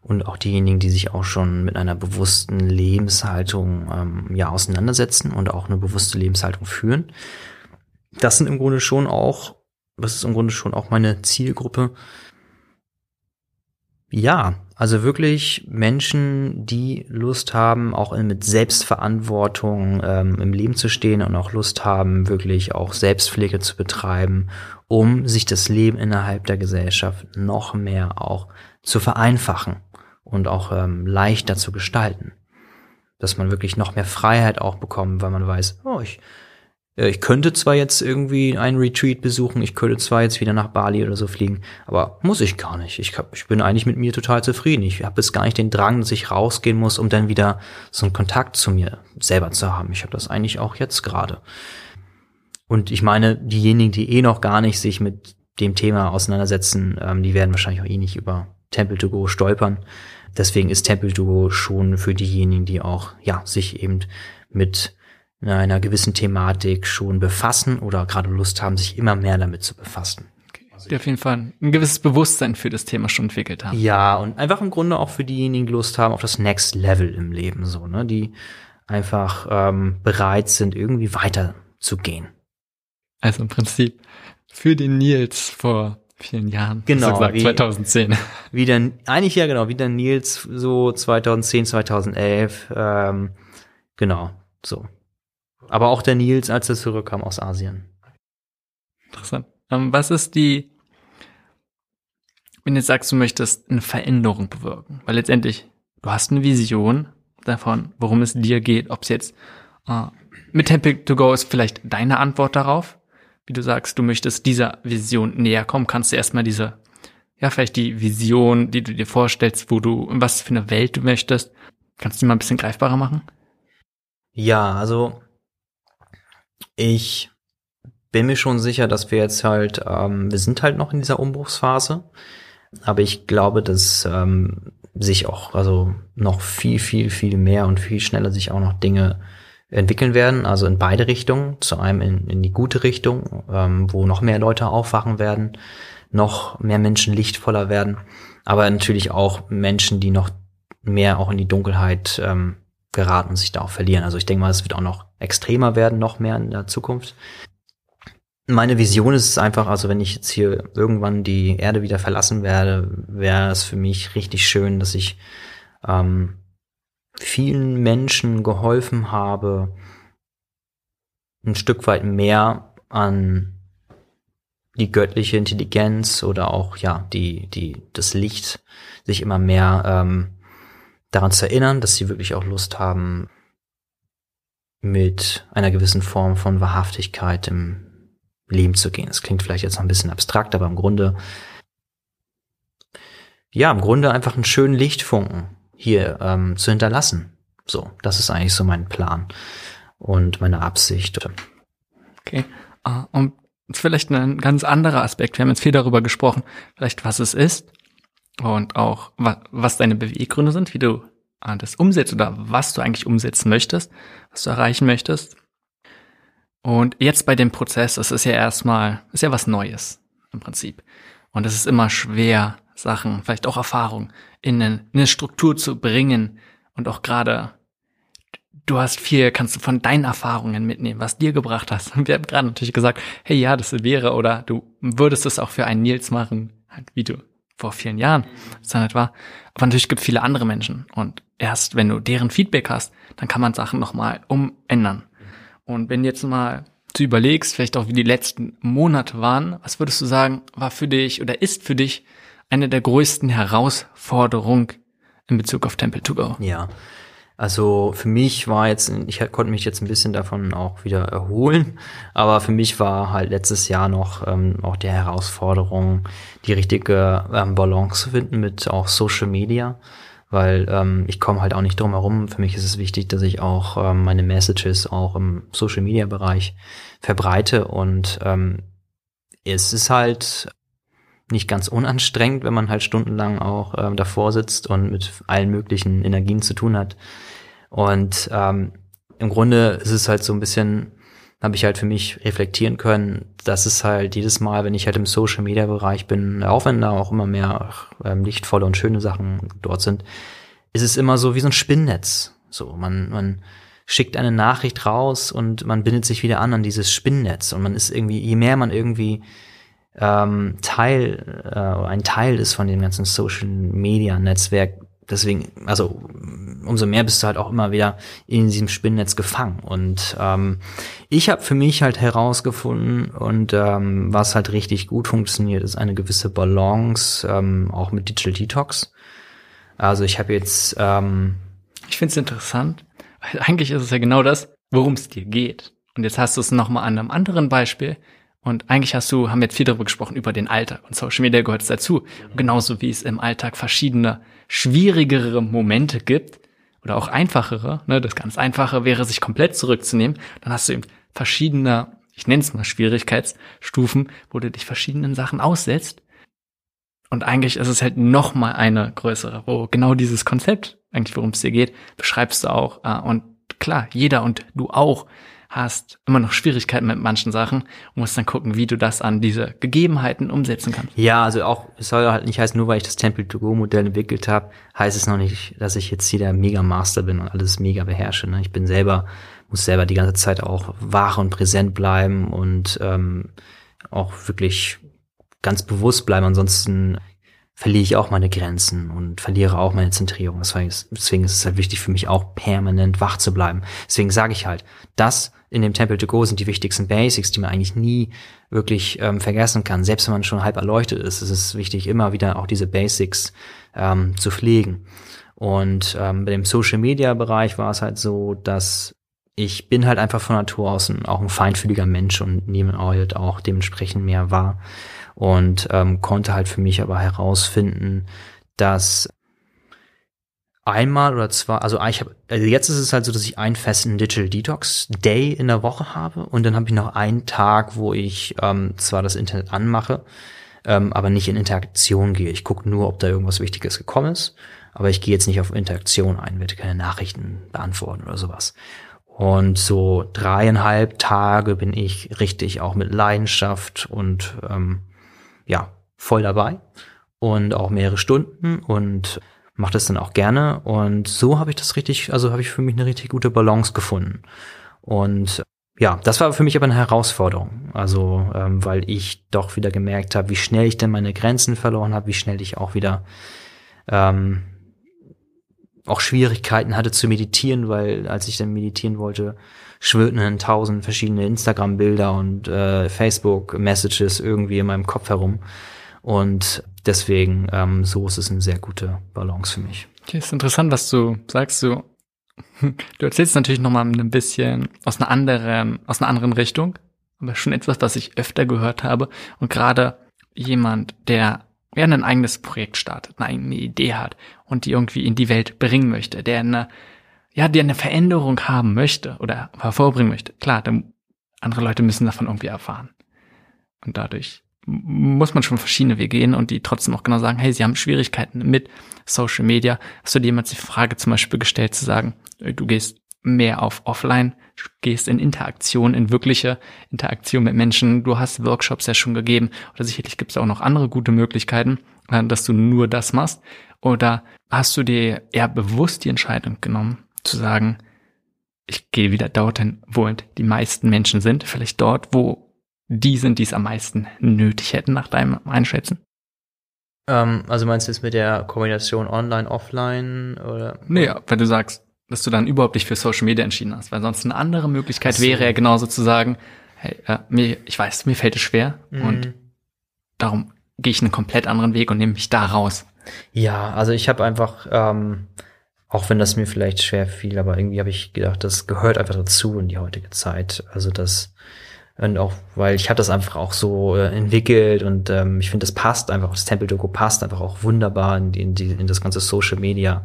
und auch diejenigen, die sich auch schon mit einer bewussten Lebenshaltung ähm, ja auseinandersetzen und auch eine bewusste Lebenshaltung führen. Das sind im Grunde schon auch, das ist im Grunde schon auch meine Zielgruppe. Ja, also wirklich Menschen, die Lust haben, auch mit Selbstverantwortung ähm, im Leben zu stehen und auch Lust haben, wirklich auch Selbstpflege zu betreiben, um sich das Leben innerhalb der Gesellschaft noch mehr auch zu vereinfachen und auch ähm, leichter zu gestalten. Dass man wirklich noch mehr Freiheit auch bekommt, weil man weiß, oh, ich ich könnte zwar jetzt irgendwie einen Retreat besuchen, ich könnte zwar jetzt wieder nach Bali oder so fliegen, aber muss ich gar nicht. Ich, hab, ich bin eigentlich mit mir total zufrieden. Ich habe jetzt gar nicht den Drang, dass ich rausgehen muss, um dann wieder so einen Kontakt zu mir selber zu haben. Ich habe das eigentlich auch jetzt gerade. Und ich meine, diejenigen, die eh noch gar nicht sich mit dem Thema auseinandersetzen, ähm, die werden wahrscheinlich auch eh nicht über Temple to Go stolpern. Deswegen ist Temple to Go schon für diejenigen, die auch ja sich eben mit einer gewissen Thematik schon befassen oder gerade Lust haben, sich immer mehr damit zu befassen. Die auf jeden Fall ein gewisses Bewusstsein für das Thema schon entwickelt haben. Ja, und einfach im Grunde auch für diejenigen, die Lust haben auf das Next Level im Leben, so, ne, die einfach ähm, bereit sind, irgendwie weiter zu gehen. Also im Prinzip für den Nils vor vielen Jahren. Genau. Gesagt, wie, 2010. Wie der, eigentlich ja genau, wie der Nils so 2010, 2011, ähm, genau, so. Aber auch der Nils, als er zurückkam aus Asien. Interessant. Ähm, was ist die, wenn du jetzt sagst, du möchtest eine Veränderung bewirken? Weil letztendlich, du hast eine Vision davon, worum es dir geht, ob es jetzt äh, mit Temple to Go ist vielleicht deine Antwort darauf. Wie du sagst, du möchtest dieser Vision näher kommen, kannst du erstmal diese, ja, vielleicht die Vision, die du dir vorstellst, wo du, was für eine Welt du möchtest, kannst du die mal ein bisschen greifbarer machen? Ja, also ich bin mir schon sicher, dass wir jetzt halt, ähm, wir sind halt noch in dieser Umbruchsphase, aber ich glaube, dass ähm, sich auch also noch viel, viel, viel mehr und viel schneller sich auch noch Dinge entwickeln werden, also in beide Richtungen, zu einem in, in die gute Richtung, ähm, wo noch mehr Leute aufwachen werden, noch mehr Menschen lichtvoller werden, aber natürlich auch Menschen, die noch mehr auch in die Dunkelheit ähm, geraten und sich da auch verlieren. Also ich denke mal, es wird auch noch extremer werden, noch mehr in der Zukunft. meine Vision ist es einfach, also wenn ich jetzt hier irgendwann die Erde wieder verlassen werde, wäre es für mich richtig schön, dass ich ähm, vielen Menschen geholfen habe, ein Stück weit mehr an die göttliche Intelligenz oder auch ja die die das Licht sich immer mehr ähm, daran zu erinnern, dass sie wirklich auch Lust haben, mit einer gewissen Form von Wahrhaftigkeit im Leben zu gehen. Das klingt vielleicht jetzt noch ein bisschen abstrakt, aber im Grunde, ja, im Grunde einfach einen schönen Lichtfunken hier ähm, zu hinterlassen. So, das ist eigentlich so mein Plan und meine Absicht. Okay. Uh, und vielleicht ein ganz anderer Aspekt. Wir haben jetzt viel darüber gesprochen, vielleicht was es ist und auch was, deine Beweggründe sind, wie du uh, das umsetzt oder was du eigentlich umsetzen möchtest, was du erreichen möchtest. Und jetzt bei dem Prozess, das ist ja erstmal, ist ja was Neues im Prinzip. Und es ist immer schwer, Sachen, vielleicht auch Erfahrungen in eine, in eine Struktur zu bringen und auch gerade du hast viel, kannst du von deinen Erfahrungen mitnehmen, was dir gebracht hast. Und wir haben gerade natürlich gesagt, hey, ja, das wäre oder du würdest es auch für einen Nils machen, halt wie du vor vielen Jahren dann halt war. Aber natürlich gibt es viele andere Menschen und erst wenn du deren Feedback hast, dann kann man Sachen nochmal umändern. Und wenn jetzt mal du überlegst, vielleicht auch wie die letzten Monate waren, was würdest du sagen, war für dich oder ist für dich eine der größten Herausforderungen in Bezug auf Temple to Go? Ja. Also für mich war jetzt, ich konnte mich jetzt ein bisschen davon auch wieder erholen, aber für mich war halt letztes Jahr noch ähm, auch die Herausforderung, die richtige ähm, Balance zu finden mit auch Social Media weil ähm, ich komme halt auch nicht drum herum. Für mich ist es wichtig, dass ich auch ähm, meine Messages auch im Social Media Bereich verbreite und ähm, es ist halt nicht ganz unanstrengend, wenn man halt stundenlang auch ähm, davor sitzt und mit allen möglichen Energien zu tun hat. Und ähm, im Grunde ist es halt so ein bisschen habe ich halt für mich reflektieren können, dass es halt jedes Mal, wenn ich halt im Social Media Bereich bin, auch wenn da auch immer mehr ähm, lichtvolle und schöne Sachen dort sind, ist es immer so wie so ein Spinnnetz. So, man, man schickt eine Nachricht raus und man bindet sich wieder an an dieses Spinnnetz und man ist irgendwie, je mehr man irgendwie ähm, Teil, äh, ein Teil ist von dem ganzen Social Media Netzwerk, deswegen, also umso mehr bist du halt auch immer wieder in diesem Spinnnetz gefangen. Und ähm, ich habe für mich halt herausgefunden und ähm, was halt richtig gut funktioniert, ist eine gewisse Balance, ähm, auch mit Digital Detox. Also ich habe jetzt. Ähm, ich finde es interessant, weil eigentlich ist es ja genau das, worum es dir geht. Und jetzt hast du es nochmal an einem anderen Beispiel. Und eigentlich hast du, haben wir jetzt viel darüber gesprochen, über den Alltag. Und Social Media gehört dazu. genauso wie es im Alltag verschiedene schwierigere Momente gibt, oder auch einfachere, ne, das ganz einfache wäre, sich komplett zurückzunehmen, dann hast du eben verschiedene, ich nenne es mal Schwierigkeitsstufen, wo du dich verschiedenen Sachen aussetzt. Und eigentlich ist es halt noch mal eine größere, wo genau dieses Konzept, eigentlich worum es dir geht, beschreibst du auch. Äh, und klar, jeder und du auch hast immer noch Schwierigkeiten mit manchen Sachen und musst dann gucken, wie du das an diese Gegebenheiten umsetzen kannst. Ja, also auch, es soll halt nicht heißen, nur weil ich das Temple-to-Go-Modell entwickelt habe, heißt es noch nicht, dass ich jetzt hier der Mega-Master bin und alles mega beherrsche. Ne? Ich bin selber, muss selber die ganze Zeit auch wach und präsent bleiben und ähm, auch wirklich ganz bewusst bleiben. Ansonsten verliere ich auch meine Grenzen und verliere auch meine Zentrierung. Deswegen ist es halt wichtig für mich auch permanent wach zu bleiben. Deswegen sage ich halt, das in dem Temple to Go sind die wichtigsten Basics, die man eigentlich nie wirklich ähm, vergessen kann. Selbst wenn man schon halb erleuchtet ist, ist es wichtig, immer wieder auch diese Basics ähm, zu pflegen. Und ähm, bei dem Social Media Bereich war es halt so, dass ich bin halt einfach von Natur aus ein, auch ein feinfühliger Mensch und nehme halt auch dementsprechend mehr wahr und ähm, konnte halt für mich aber herausfinden, dass einmal oder zwei, also ich habe, also jetzt ist es halt so, dass ich einen festen Digital Detox Day in der Woche habe und dann habe ich noch einen Tag, wo ich ähm, zwar das Internet anmache, ähm, aber nicht in Interaktion gehe. Ich gucke nur, ob da irgendwas Wichtiges gekommen ist, aber ich gehe jetzt nicht auf Interaktion ein, werde keine Nachrichten beantworten oder sowas. Und so dreieinhalb Tage bin ich richtig auch mit Leidenschaft und ähm, ja, voll dabei und auch mehrere Stunden und mache das dann auch gerne. Und so habe ich das richtig, also habe ich für mich eine richtig gute Balance gefunden. Und ja, das war für mich aber eine Herausforderung. Also, ähm, weil ich doch wieder gemerkt habe, wie schnell ich denn meine Grenzen verloren habe, wie schnell ich auch wieder ähm, auch Schwierigkeiten hatte zu meditieren, weil als ich dann meditieren wollte, schwirrten dann tausend verschiedene Instagram-Bilder und äh, Facebook-Messages irgendwie in meinem Kopf herum. Und deswegen, ähm, so ist es eine sehr gute Balance für mich. Okay, ist interessant, was du sagst. Du, <laughs> du erzählst natürlich nochmal ein bisschen aus einer anderen, aus einer anderen Richtung, aber schon etwas, was ich öfter gehört habe. Und gerade jemand, der ja ein eigenes Projekt startet, eine eigene Idee hat und die irgendwie in die Welt bringen möchte, der eine, ja, der eine Veränderung haben möchte oder hervorbringen möchte. Klar, dann andere Leute müssen davon irgendwie erfahren. Und dadurch muss man schon verschiedene Wege gehen und die trotzdem auch genau sagen, hey, sie haben Schwierigkeiten mit Social Media. Hast du dir jemals die Frage zum Beispiel gestellt zu sagen, du gehst mehr auf Offline, gehst in Interaktion, in wirkliche Interaktion mit Menschen. Du hast Workshops ja schon gegeben oder sicherlich gibt es auch noch andere gute Möglichkeiten, äh, dass du nur das machst. Oder hast du dir eher bewusst die Entscheidung genommen, zu sagen, ich gehe wieder dorthin, wo die meisten Menschen sind, vielleicht dort, wo die sind, die es am meisten nötig hätten, nach deinem Einschätzen? Ähm, also meinst du jetzt mit der Kombination Online, Offline oder? Nee, wenn du sagst, dass du dann überhaupt nicht für Social Media entschieden hast, weil sonst eine andere Möglichkeit so. wäre ja genauso zu sagen, hey, äh, mir, ich weiß, mir fällt es schwer mhm. und darum gehe ich einen komplett anderen Weg und nehme mich da raus. Ja, also ich habe einfach, ähm, auch wenn das mir vielleicht schwer fiel, aber irgendwie habe ich gedacht, das gehört einfach dazu in die heutige Zeit. Also das und auch, weil ich habe das einfach auch so äh, entwickelt und ähm, ich finde, das passt einfach, das Tempel-Doku passt einfach auch wunderbar in, die, in, die, in das ganze Social Media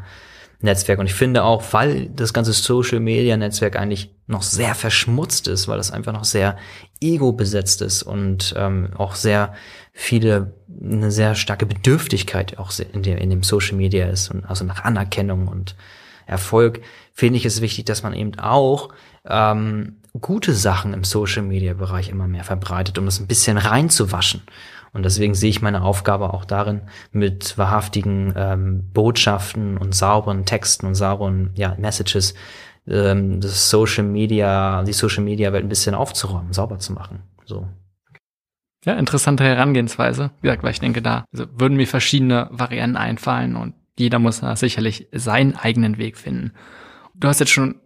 Netzwerk. Und ich finde auch, weil das ganze Social Media Netzwerk eigentlich noch sehr verschmutzt ist, weil das einfach noch sehr ego besetzt ist und ähm, auch sehr viele, eine sehr starke Bedürftigkeit auch in dem, in dem Social Media ist und also nach Anerkennung und Erfolg, finde ich es wichtig, dass man eben auch ähm, gute Sachen im Social Media Bereich immer mehr verbreitet, um das ein bisschen reinzuwaschen. Und deswegen sehe ich meine Aufgabe auch darin, mit wahrhaftigen ähm, Botschaften und sauberen Texten und sauberen ja, Messages ähm, das Social Media, die Social Media Welt ein bisschen aufzuräumen, sauber zu machen. So. Ja, interessante Herangehensweise. Wie gesagt, weil ich denke, da also würden mir verschiedene Varianten einfallen und jeder muss da sicherlich seinen eigenen Weg finden. Du hast jetzt schon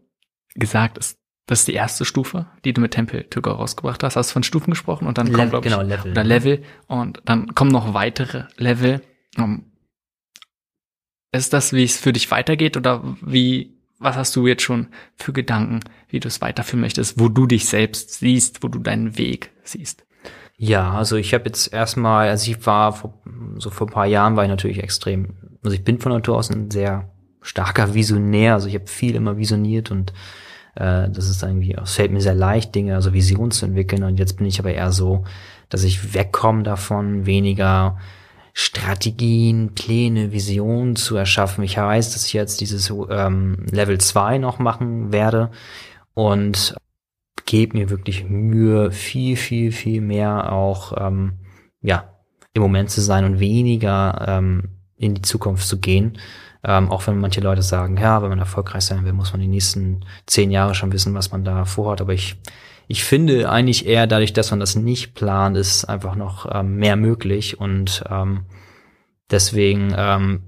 gesagt, es das ist die erste Stufe, die du mit Temple to Go rausgebracht hast. Hast von Stufen gesprochen und dann kommt, glaube ich, genau, Level. oder Level und dann kommen noch weitere Level. Um, ist das, wie es für dich weitergeht oder wie, was hast du jetzt schon für Gedanken, wie du es weiterführen möchtest, wo du dich selbst siehst, wo du deinen Weg siehst? Ja, also ich habe jetzt erstmal, also ich war vor, so vor ein paar Jahren war ich natürlich extrem, also ich bin von Natur aus ein sehr starker Visionär, also ich habe viel immer visioniert und äh, das ist irgendwie, es fällt mir sehr leicht, Dinge, also Visionen zu entwickeln. Und jetzt bin ich aber eher so, dass ich wegkomme davon, weniger Strategien, Pläne, Visionen zu erschaffen. Ich weiß, dass ich jetzt dieses ähm, Level 2 noch machen werde und gebe mir wirklich Mühe, viel, viel, viel mehr auch ähm, ja im Moment zu sein und weniger ähm, in die Zukunft zu gehen. Ähm, auch wenn manche Leute sagen, ja, wenn man erfolgreich sein will, muss man die nächsten zehn Jahre schon wissen, was man da vorhat. Aber ich, ich finde eigentlich eher dadurch, dass man das nicht plant, ist einfach noch ähm, mehr möglich. Und ähm, deswegen ähm,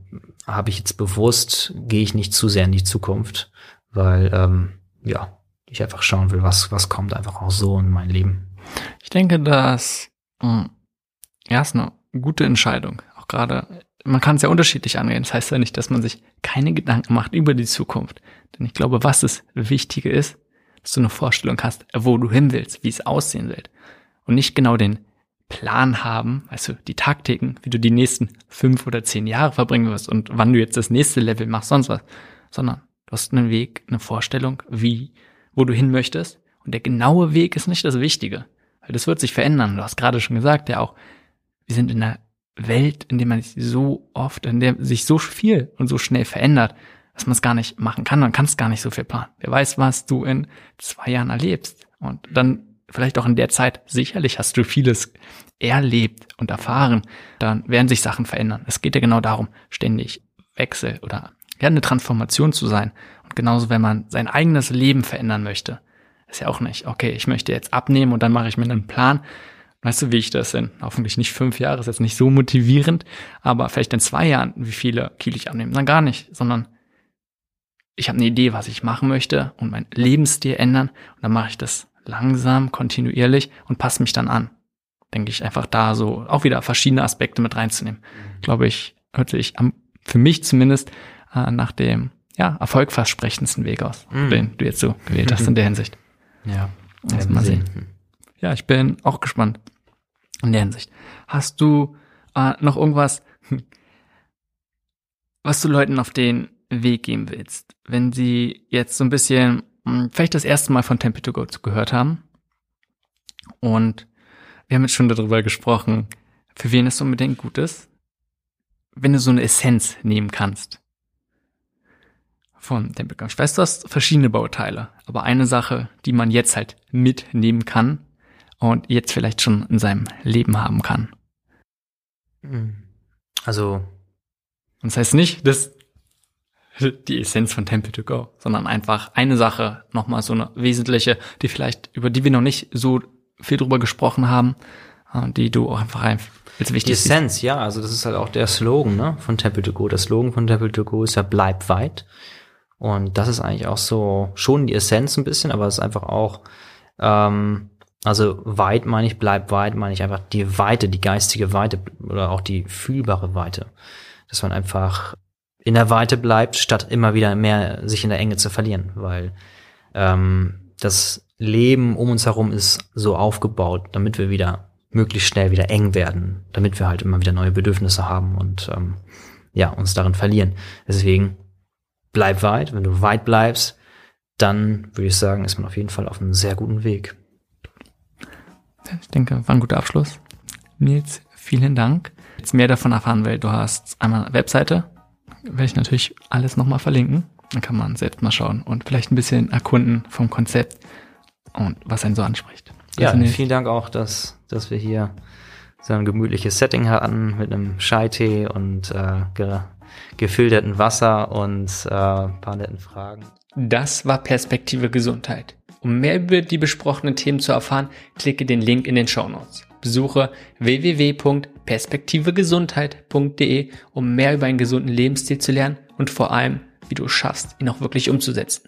habe ich jetzt bewusst, gehe ich nicht zu sehr in die Zukunft, weil ähm, ja, ich einfach schauen will, was, was kommt einfach auch so in mein Leben. Ich denke, dass mh, hm, ja, ist eine gute Entscheidung. Auch gerade man kann es ja unterschiedlich angehen. Das heißt ja nicht, dass man sich keine Gedanken macht über die Zukunft. Denn ich glaube, was das Wichtige ist, dass du eine Vorstellung hast, wo du hin willst, wie es aussehen wird. Und nicht genau den Plan haben, du, die Taktiken, wie du die nächsten fünf oder zehn Jahre verbringen wirst und wann du jetzt das nächste Level machst, sonst was. Sondern du hast einen Weg, eine Vorstellung, wie, wo du hin möchtest. Und der genaue Weg ist nicht das Wichtige. Weil das wird sich verändern. Du hast gerade schon gesagt, ja auch, wir sind in einer Welt, in der man sich so oft, in der sich so viel und so schnell verändert, dass man es gar nicht machen kann. Man kann es gar nicht so viel planen. Wer weiß, was du in zwei Jahren erlebst. Und dann vielleicht auch in der Zeit, sicherlich hast du vieles erlebt und erfahren, dann werden sich Sachen verändern. Es geht ja genau darum, ständig Wechsel oder ja, eine Transformation zu sein. Und genauso, wenn man sein eigenes Leben verändern möchte, ist ja auch nicht, okay, ich möchte jetzt abnehmen und dann mache ich mir einen Plan. Weißt du, wie ich das in hoffentlich nicht fünf Jahre, ist jetzt nicht so motivierend, aber vielleicht in zwei Jahren, wie viele Kilo ich abnehme, dann gar nicht, sondern ich habe eine Idee, was ich machen möchte und mein Lebensstil ändern und dann mache ich das langsam, kontinuierlich und passe mich dann an. Denke ich einfach da so auch wieder verschiedene Aspekte mit reinzunehmen. Mhm. Glaube ich, hört sich am, für mich zumindest äh, nach dem ja, erfolgversprechendsten Weg aus, mhm. den du jetzt so gewählt hast in der Hinsicht. Ja, muss mal sehen. Ja, ich bin auch gespannt in der Hinsicht. Hast du äh, noch irgendwas, <laughs> was du Leuten auf den Weg geben willst, wenn sie jetzt so ein bisschen hm, vielleicht das erste Mal von Temple to Go gehört haben und wir haben jetzt schon darüber gesprochen, für wen es unbedingt gut ist, wenn du so eine Essenz nehmen kannst von Temple Go. Ich weiß, du hast verschiedene Bauteile, aber eine Sache, die man jetzt halt mitnehmen kann und jetzt vielleicht schon in seinem Leben haben kann. Hm. Also. Und das heißt nicht, dass die Essenz von Temple to Go, sondern einfach eine Sache, nochmal so eine wesentliche, die vielleicht, über die wir noch nicht so viel drüber gesprochen haben, äh, die du auch einfach als wichtig Die Essenz, siehst. ja, also das ist halt auch der Slogan ne, von Temple to Go. Der Slogan von Temple to Go ist ja bleib weit. Und das ist eigentlich auch so schon die Essenz ein bisschen, aber es ist einfach auch, ähm, also weit meine ich, bleib weit, meine ich einfach die Weite, die geistige Weite oder auch die fühlbare Weite. Dass man einfach in der Weite bleibt, statt immer wieder mehr sich in der Enge zu verlieren, weil ähm, das Leben um uns herum ist so aufgebaut, damit wir wieder möglichst schnell wieder eng werden, damit wir halt immer wieder neue Bedürfnisse haben und ähm, ja uns darin verlieren. Deswegen bleib weit. Wenn du weit bleibst, dann würde ich sagen, ist man auf jeden Fall auf einem sehr guten Weg. Ich denke, war ein guter Abschluss. Nils, vielen Dank. Jetzt mehr davon erfahren will, du hast einmal eine Webseite, werde ich natürlich alles nochmal verlinken. Dann kann man selbst mal schauen und vielleicht ein bisschen erkunden vom Konzept und was einen so anspricht. Ja, also vielen Dank auch, dass, dass wir hier so ein gemütliches Setting hatten mit einem Scheitee und äh, ge gefilterten Wasser und äh, paar netten Fragen. Das war Perspektive Gesundheit. Um mehr über die besprochenen Themen zu erfahren, klicke den Link in den Show Notes. Besuche www.perspektivegesundheit.de, um mehr über einen gesunden Lebensstil zu lernen und vor allem, wie du es schaffst, ihn auch wirklich umzusetzen.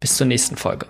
Bis zur nächsten Folge.